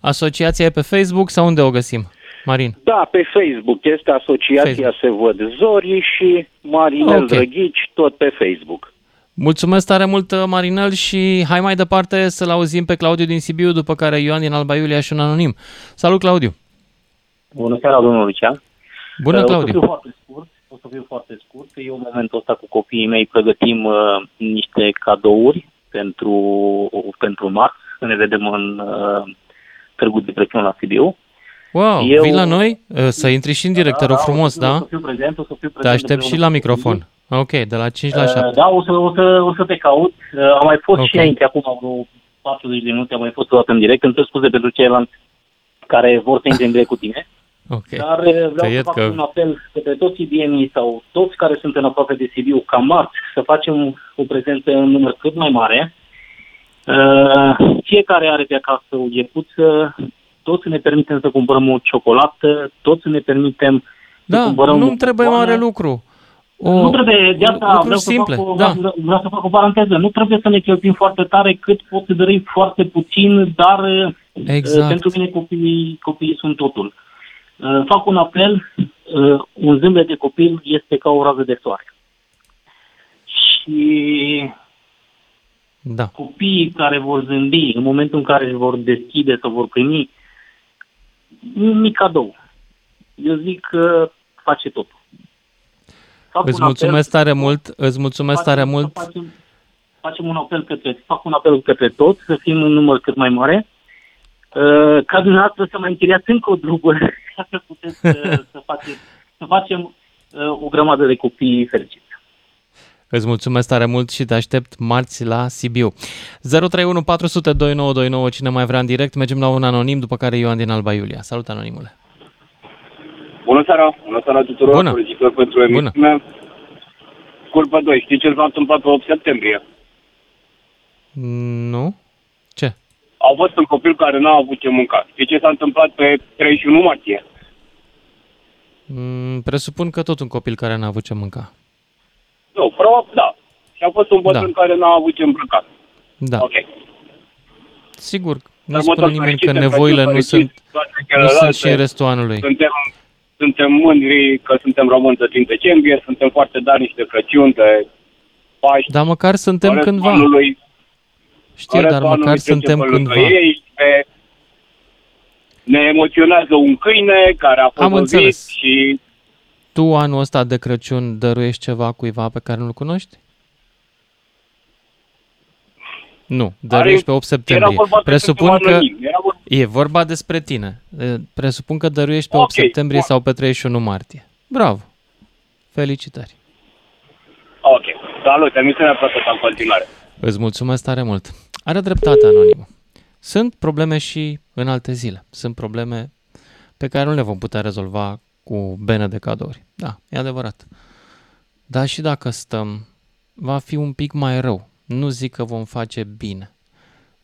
asociația e pe Facebook sau unde o găsim? Marin. Da, pe Facebook este Asociația Se Văd Zorii și Marinel Ok. Drăghici, tot pe Facebook. Mulțumesc tare mult, uh, Marinel, și hai mai departe să-l auzim pe Claudiu din Sibiu, după care Ioan din Alba Iulia și un anonim. Salut, Claudiu! Bună seara, domnul Lucian. Bună, Uh, O să Claudiu! fiu foarte scurt. O să fiu foarte scurt. Eu în momentul ăsta cu copiii mei pregătim uh, niște cadouri pentru, pentru marți. Să ne vedem în uh, Târgul de Crăciun la Sibiu. Wow, Eu- vii la noi? Uh, Să intri și în direct, te rog frumos, o da? să fiu prezent, o să fiu Te prezent aștept și împreună la cu copiii. microfon. Ok, de la 5 la Uh, 7. Da, o să, o, să, o să te caut. Uh, Am mai fost Ok. și înainte, acum vreo 40 de minute, am mai fost o dată în direct. Îmi cer scuze pentru ceilalți care vor să intre în direct cu tine. Ok. Dar uh, vreau să Tăiet fac că- un apel către toți sibienii sau toți care sunt în aproape de Sibiu, ca marți, să facem o prezență în număr cât mai mare. Uh, fiecare are pe acasă o iepuță, toți ne permitem să cumpărăm o ciocolată, toți ne permitem să Da, cumpărăm nu o trebuie bomboană. mare lucru. O, nu trebuie, de asta lucruri vreau să, simple, fac o, da. vreau să fac o paranteză. Nu trebuie să ne cheltuim foarte tare cât pot să dărâi foarte puțin, dar uh, Exact. pentru mine copiii, copiii sunt totul. Uh, Fac un apel, uh, un zâmbet de copil este ca o rază de soare. Și Da. copiii care vor zâmbi în momentul în care își vor deschide sau vor primi un mic cadou. Eu zic că face totul. Fac Îți un mulțumesc apel- tare mult, îți mulțumesc facem- tare mult. Să facem, facem un apel către, fac un apel către toți, să fim în număr cât mai mare, uh, ca dumneavoastră să mai închiriați încă o drubă ca să puteți să, să, facem, să facem uh, o grămadă de copii fericiți. Îți mulțumesc tare mult și te aștept marți la Sibiu. 031 400 2929, cine mai vrea în direct, mergem la un anonim, după care Ioan din Alba Iulia. Salut, anonimule. Bună seara, bună seara tuturor, Bună. felicitări pentru emisiune. Culpă 2, știi ce s-a întâmplat pe 8 septembrie? Nu? Ce? Au fost un copil care n-a avut ce mânca. Știi ce s-a întâmplat pe 31 martie? Mm, presupun că tot un copil care n-a avut ce mânca. Nu, probabil da. Și a fost un bătrân Da. care n-a avut ce îmbrăca. Da. Ok. Sigur, nu Sărbători spune nimeni că fericite, nevoile nu Crăciun sunt, fericit, toate nu celelalte. sunt și în restul anului. Suntem, suntem mândri că suntem români de din decembrie, suntem foarte darnici de Crăciun, de Paști. Dar măcar suntem În restul cândva. Anului, Știu, în dar restul măcar anului trece suntem pe lângă cândva. Ei, ne, ne emoționează un câine care a fost Am văzut înțeles. și Tu anul ăsta de Crăciun dăruiești ceva cuiva pe care nu-l cunoști? Nu, dăruiești pe 8 septembrie. vorba despre Presupun ceva că anonim, era vorba- e vorba despre tine. E, Presupun că dăruiești pe 8 Ok, septembrie bun. sau pe 31 martie. Bravo! Felicitări! Ok. Salut, emisiunea plăcută în continuare. Îți mulțumesc tare mult. Are dreptate anonimul. Sunt probleme și în alte zile. Sunt probleme pe care nu le vom putea rezolva cu bene de cadouri. Da, e adevărat. Dar și dacă stăm, va fi un pic mai rău. Nu zic că vom face bine.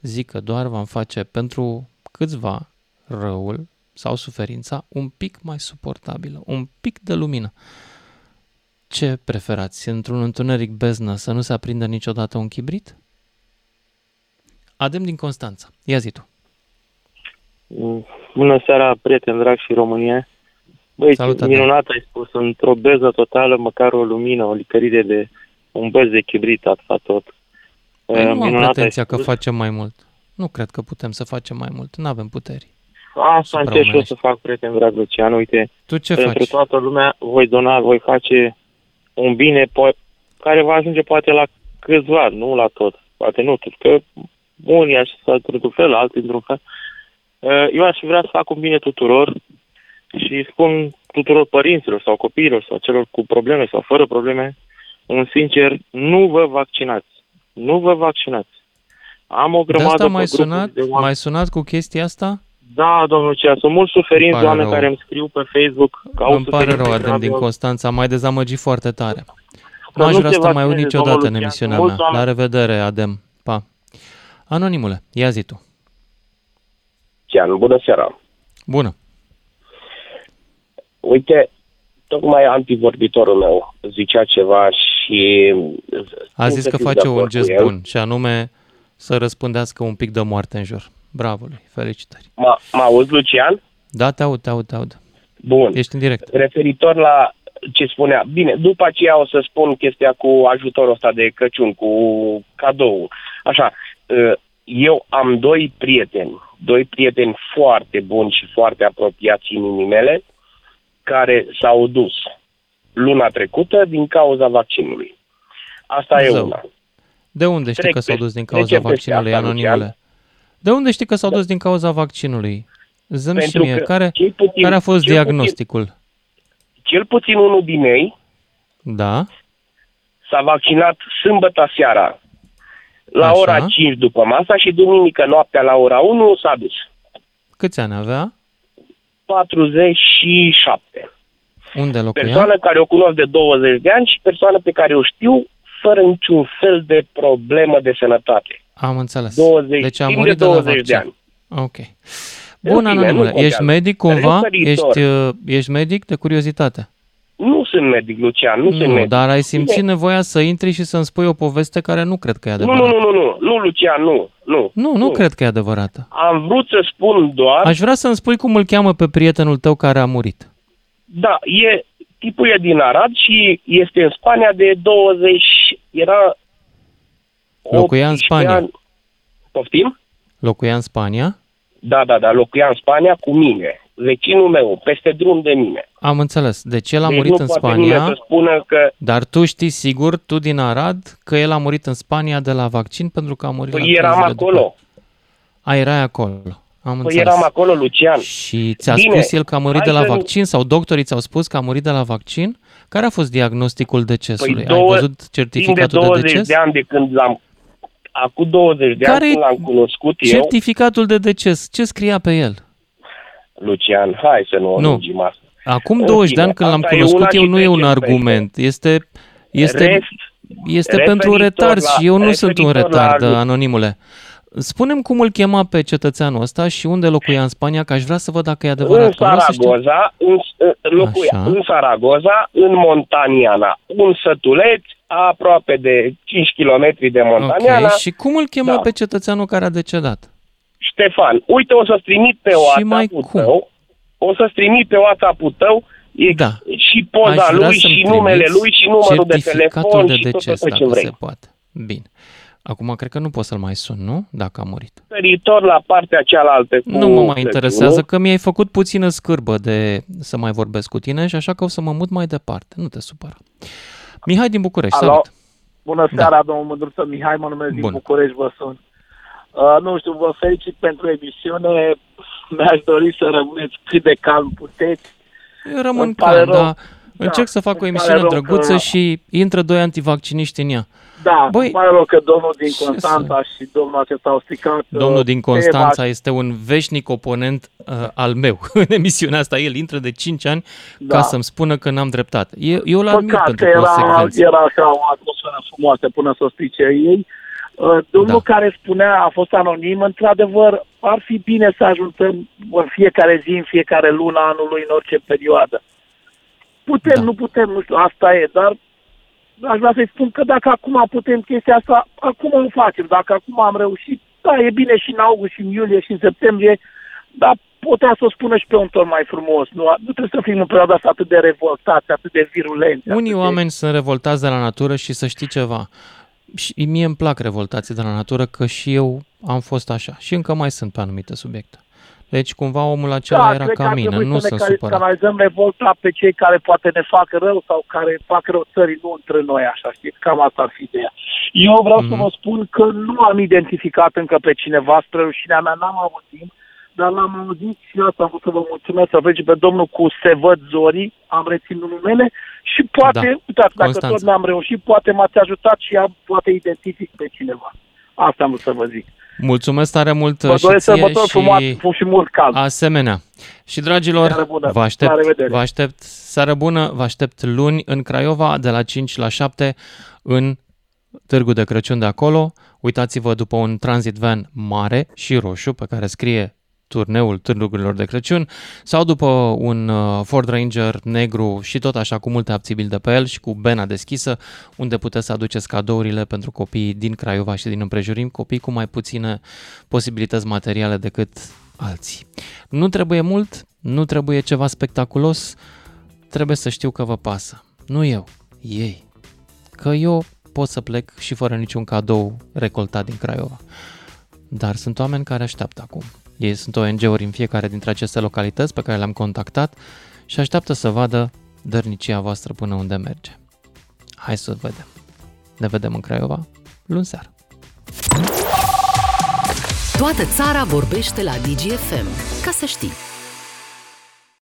Zic că doar vom face pentru câțiva răul sau suferința un pic mai suportabilă, un pic de lumină. Ce preferați? Într-un întuneric beznă să nu se aprindă niciodată un chibrit? Adem din Constanța. Ia zi tu. Bună seara, prieteni drag și România. Băi, Salut, ce Adel. minunat ai spus, într-o beză totală, măcar o lumină, o licărire de un bez de chibrit ați fac tot. Păi Uh, nu am minunat ai pretenția că spus. facem mai mult. Nu cred că putem să facem mai mult. Nu avem puteri. Asta încerc și eu supraomenești. să fac, prieten drag Lucian, uite. Tu ce pentru faci? toată lumea voi dona, voi face un bine po- care va ajunge poate la câțiva, nu la tot. Poate nu tot, că unii aș să într-un fel, alții într-un fel. Uh, Eu aș vrea să fac un bine tuturor și spun tuturor părinților sau copiilor sau celor cu probleme sau fără probleme, un sincer, nu vă vaccinați. Nu vă vaccinați. Am o De grămadă asta pe mai grupuri sunat? de oameni. Mai sunat cu chestia asta? Da, domnul Cea, sunt mulți suferinți pare oameni rău. care îmi scriu pe Facebook că au Îmi pare suferințe rău, Adem grave, din au- Constanța. Mai dezamăgit foarte tare. Să Nu aș nu vrea se să te mai aud vaccineze, niciodată domnul în Lucian. emisiunea Mulți mea. La oameni- revedere, Adem. Pa. Anonimule, ia zi tu. Cian, bună seara. Bună. Uite, tocmai antivorbitorul meu zicea ceva și... A țin zis să că fiu face de un acord cu gest el. bun și anume să răspundească un pic de moarte în jur. Bravo lui, felicitări. Mă mă auzi, Lucian? Da, te aud, te aud, te aud. Bun. Ești în direct. Referitor la ce spunea. Bine, după aceea o să spun chestia cu ajutorul ăsta de Crăciun, cu cadou. Așa, ă, eu am doi prieteni, doi prieteni foarte buni și foarte apropiați inimii mele, care s-au dus luna trecută din cauza vaccinului. Asta e Zău. una. De unde știi Trec că s-au pe- dus din cauza trecem peste vaccinului, asta, anonimule? Lucian. De unde știi că s-au dus din cauza vaccinului? Zâm și Pentru mie, că care, cel puțin- care a fost cel diagnosticul? Cel puțin unul din ei Da? s-a vaccinat sâmbătă seara la Așa. ora 5 după masa și duminică noaptea la ora 1 s-a dus. Câți ani avea? 47. Unde locuia? Persoană care o cunosc de 20 de ani și persoană pe care o știu fără niciun fel de problemă de sănătate. Am înțeles. 20, deci a timp murit de de, la 20 de vaccin. ani. Ok. Bun, fine, nu anonimule, contează. ești medic cumva? Referitor- Ești, uh, ești medic de curiozitate? Nu sunt medic, Lucian, nu, sunt Nu, medic. dar ai simțit Bine. nevoia să intri și să-mi spui o poveste care nu cred că e Nu, adevărată. nu, nu, nu, nu, nu, Lucian, nu, nu. Nu, nu cred că e adevărată. Am vrut să spun doar, Aș vrea să-mi spui cum îl cheamă pe prietenul tău care a murit. da, e, tipul e din Arad și este în Spania de 20, era Locuia în 18 Spania. Ani. Poftim? Locuia în Spania? Da, da, da, locuia în Spania cu mine, vecinul meu, peste drum de mine. Am înțeles. Deci el a deci murit nu în poate Spania, nimeni să spună că dar tu știi sigur, tu din Arad, că el a murit în Spania de la vaccin pentru că a murit la păi trei eram zile acolo. După. A, erai acolo. Am Păi înțeles. eram acolo, Lucian. Și ți-a Bine, spus el că a murit de hai la să nu- vaccin sau doctorii ți-au spus că a murit de la vaccin? Care a fost diagnosticul decesului? Păi Ai două, văzut timp de certificatul de, 20 deces? de ani de când l-am... Acum 20 de Care ani când l-am cunoscut eu, Certificatul de deces, ce scria pe el? Lucian, hai să nu o Nu. lungim asta. Acum În 20 de fine, ani când l-am asta e cunoscut una eu și nu e un trecem peste. argument. Este, este, Rest- este referitor pentru retard la- și eu nu sunt un referitor la retard, ajutor. anonimule. Spunem cum îl chema pe cetățeanul ăsta și unde locuia în Spania, că aș vrea să văd dacă e adevărat. În că vreau să știu. Saragoza, în, locuia Așa. în Saragoza, în Montaniana, un sătuleț aproape de 5 km de Montaniana. Ok, și cum îl chema Da. pe cetățeanul care a decedat? Ștefan, uite, o să-ți trimit pe WhatsApp-ul tău, o să-ți trimit pe WhatsApp-ul tău ex- Da. și poza Aș vrea lui să-mi și numele trimiți lui și numărul de certificatul telefon de și tot, deces, tot ce dacă vrei. se poate. Bine. Acum cred că nu pot să-l mai sun, nu? Dacă a murit. Referitor la partea cealaltă cu Nu mă mai Crăciunul, interesează că mi-ai făcut puțină scârbă de să mai vorbesc cu tine și așa că o să mă mut mai departe. Nu te supăra. Mihai din București, Alo? salut! Bună seara, domnul Mândruță Mihai, mă numesc din Bun. București, vă sun. Uh, nu știu, vă felicit pentru emisiune. Mi-aș dori să rămâneți cât de calm puteți. Eu rămân Îmi pare calm, rău. dar încerc să fac o îmi pare emisiune rău drăguță că- și intră doi antivacciniști în ea. Da, Băi, îmi pare rău că domnul din ce Constanța și domnul acesta au stricat Domnul uh, din tema Constanța este un veșnic oponent uh, al meu în emisiunea asta. El intră de 5 ani Da. ca să-mi spună că n-am dreptate. Eu, eu îl admir Păcat pentru că era, consecvență. era așa o atmosferă frumoasă până să strice ei. Uh, Domnul Da. care spunea, a fost anonim, într-adevăr, ar fi bine să ajutăm în fiecare zi, în fiecare lună anului, în orice perioadă. Putem, Da. nu putem, nu știu, asta e, dar aș vrea să-i spun că dacă acum putem chestia asta, acum o facem. Dacă acum am reușit, da, e bine și în august, și în iulie, și în septembrie, dar putea să o spună și pe un ton mai frumos. Nu, nu trebuie să fim în perioada asta atât de revoltați, atât de virulenți. Unii oameni sunt revoltați de la natură și să știi ceva. Și mie îmi plac revoltații de la natură că și eu am fost așa. Și încă mai sunt pe anumite subiecte. Deci cumva omul acela era Da, cred că ca ar mine, trebui nu să sunt ne supărat. canalizăm revolta pe cei care poate ne fac rău sau care fac rău țării, nu între noi, așa, știți? Cam asta ar fi ideea. Eu vreau Mhm. să vă spun că nu am identificat încă pe cineva, spre rușinea mea, n-am avut timp, dar l-am auzit și asta am vrut să vă mulțumesc, să vezi pe domnul cu Se văd zorii, am reținut numele și poate, Da, uitați, dacă Constanța. tot n-am reușit, poate m-ați ajutat și am, poate identific pe cineva. Asta am vrut să vă zic. Mulțumesc tare mult Vă și doresc ție sărbători și frumoase și mult cald. asemenea. Și dragilor, Seară bună. vă aștept, La revedere. vă aștept, seară bună, vă aștept luni în Craiova de la 5 la 7 în Târgu de Crăciun de acolo. Uitați-vă după un transit van mare și roșu pe care scrie turneul Târgurilor de Crăciun sau după un uh, Ford Ranger negru și tot așa cu multe abțibili de pe el și cu bena deschisă unde puteți să aduceți cadourile pentru copiii din Craiova și din împrejurim, copii cu mai puține posibilități materiale decât alții. Nu trebuie mult, nu trebuie ceva spectaculos, trebuie să știu că vă pasă. Nu eu, ei. Că eu pot să plec și fără niciun cadou recoltat din Craiova. Dar sunt oameni care așteaptă acum. Ei sunt ONG-uri în fiecare dintre aceste localități pe care le-am contactat și așteaptă să vadă dărnicia voastră până unde merge. Hai să vedem. Ne vedem în Craiova luni seara. Toată țara vorbește la DGFM. Ca să știi.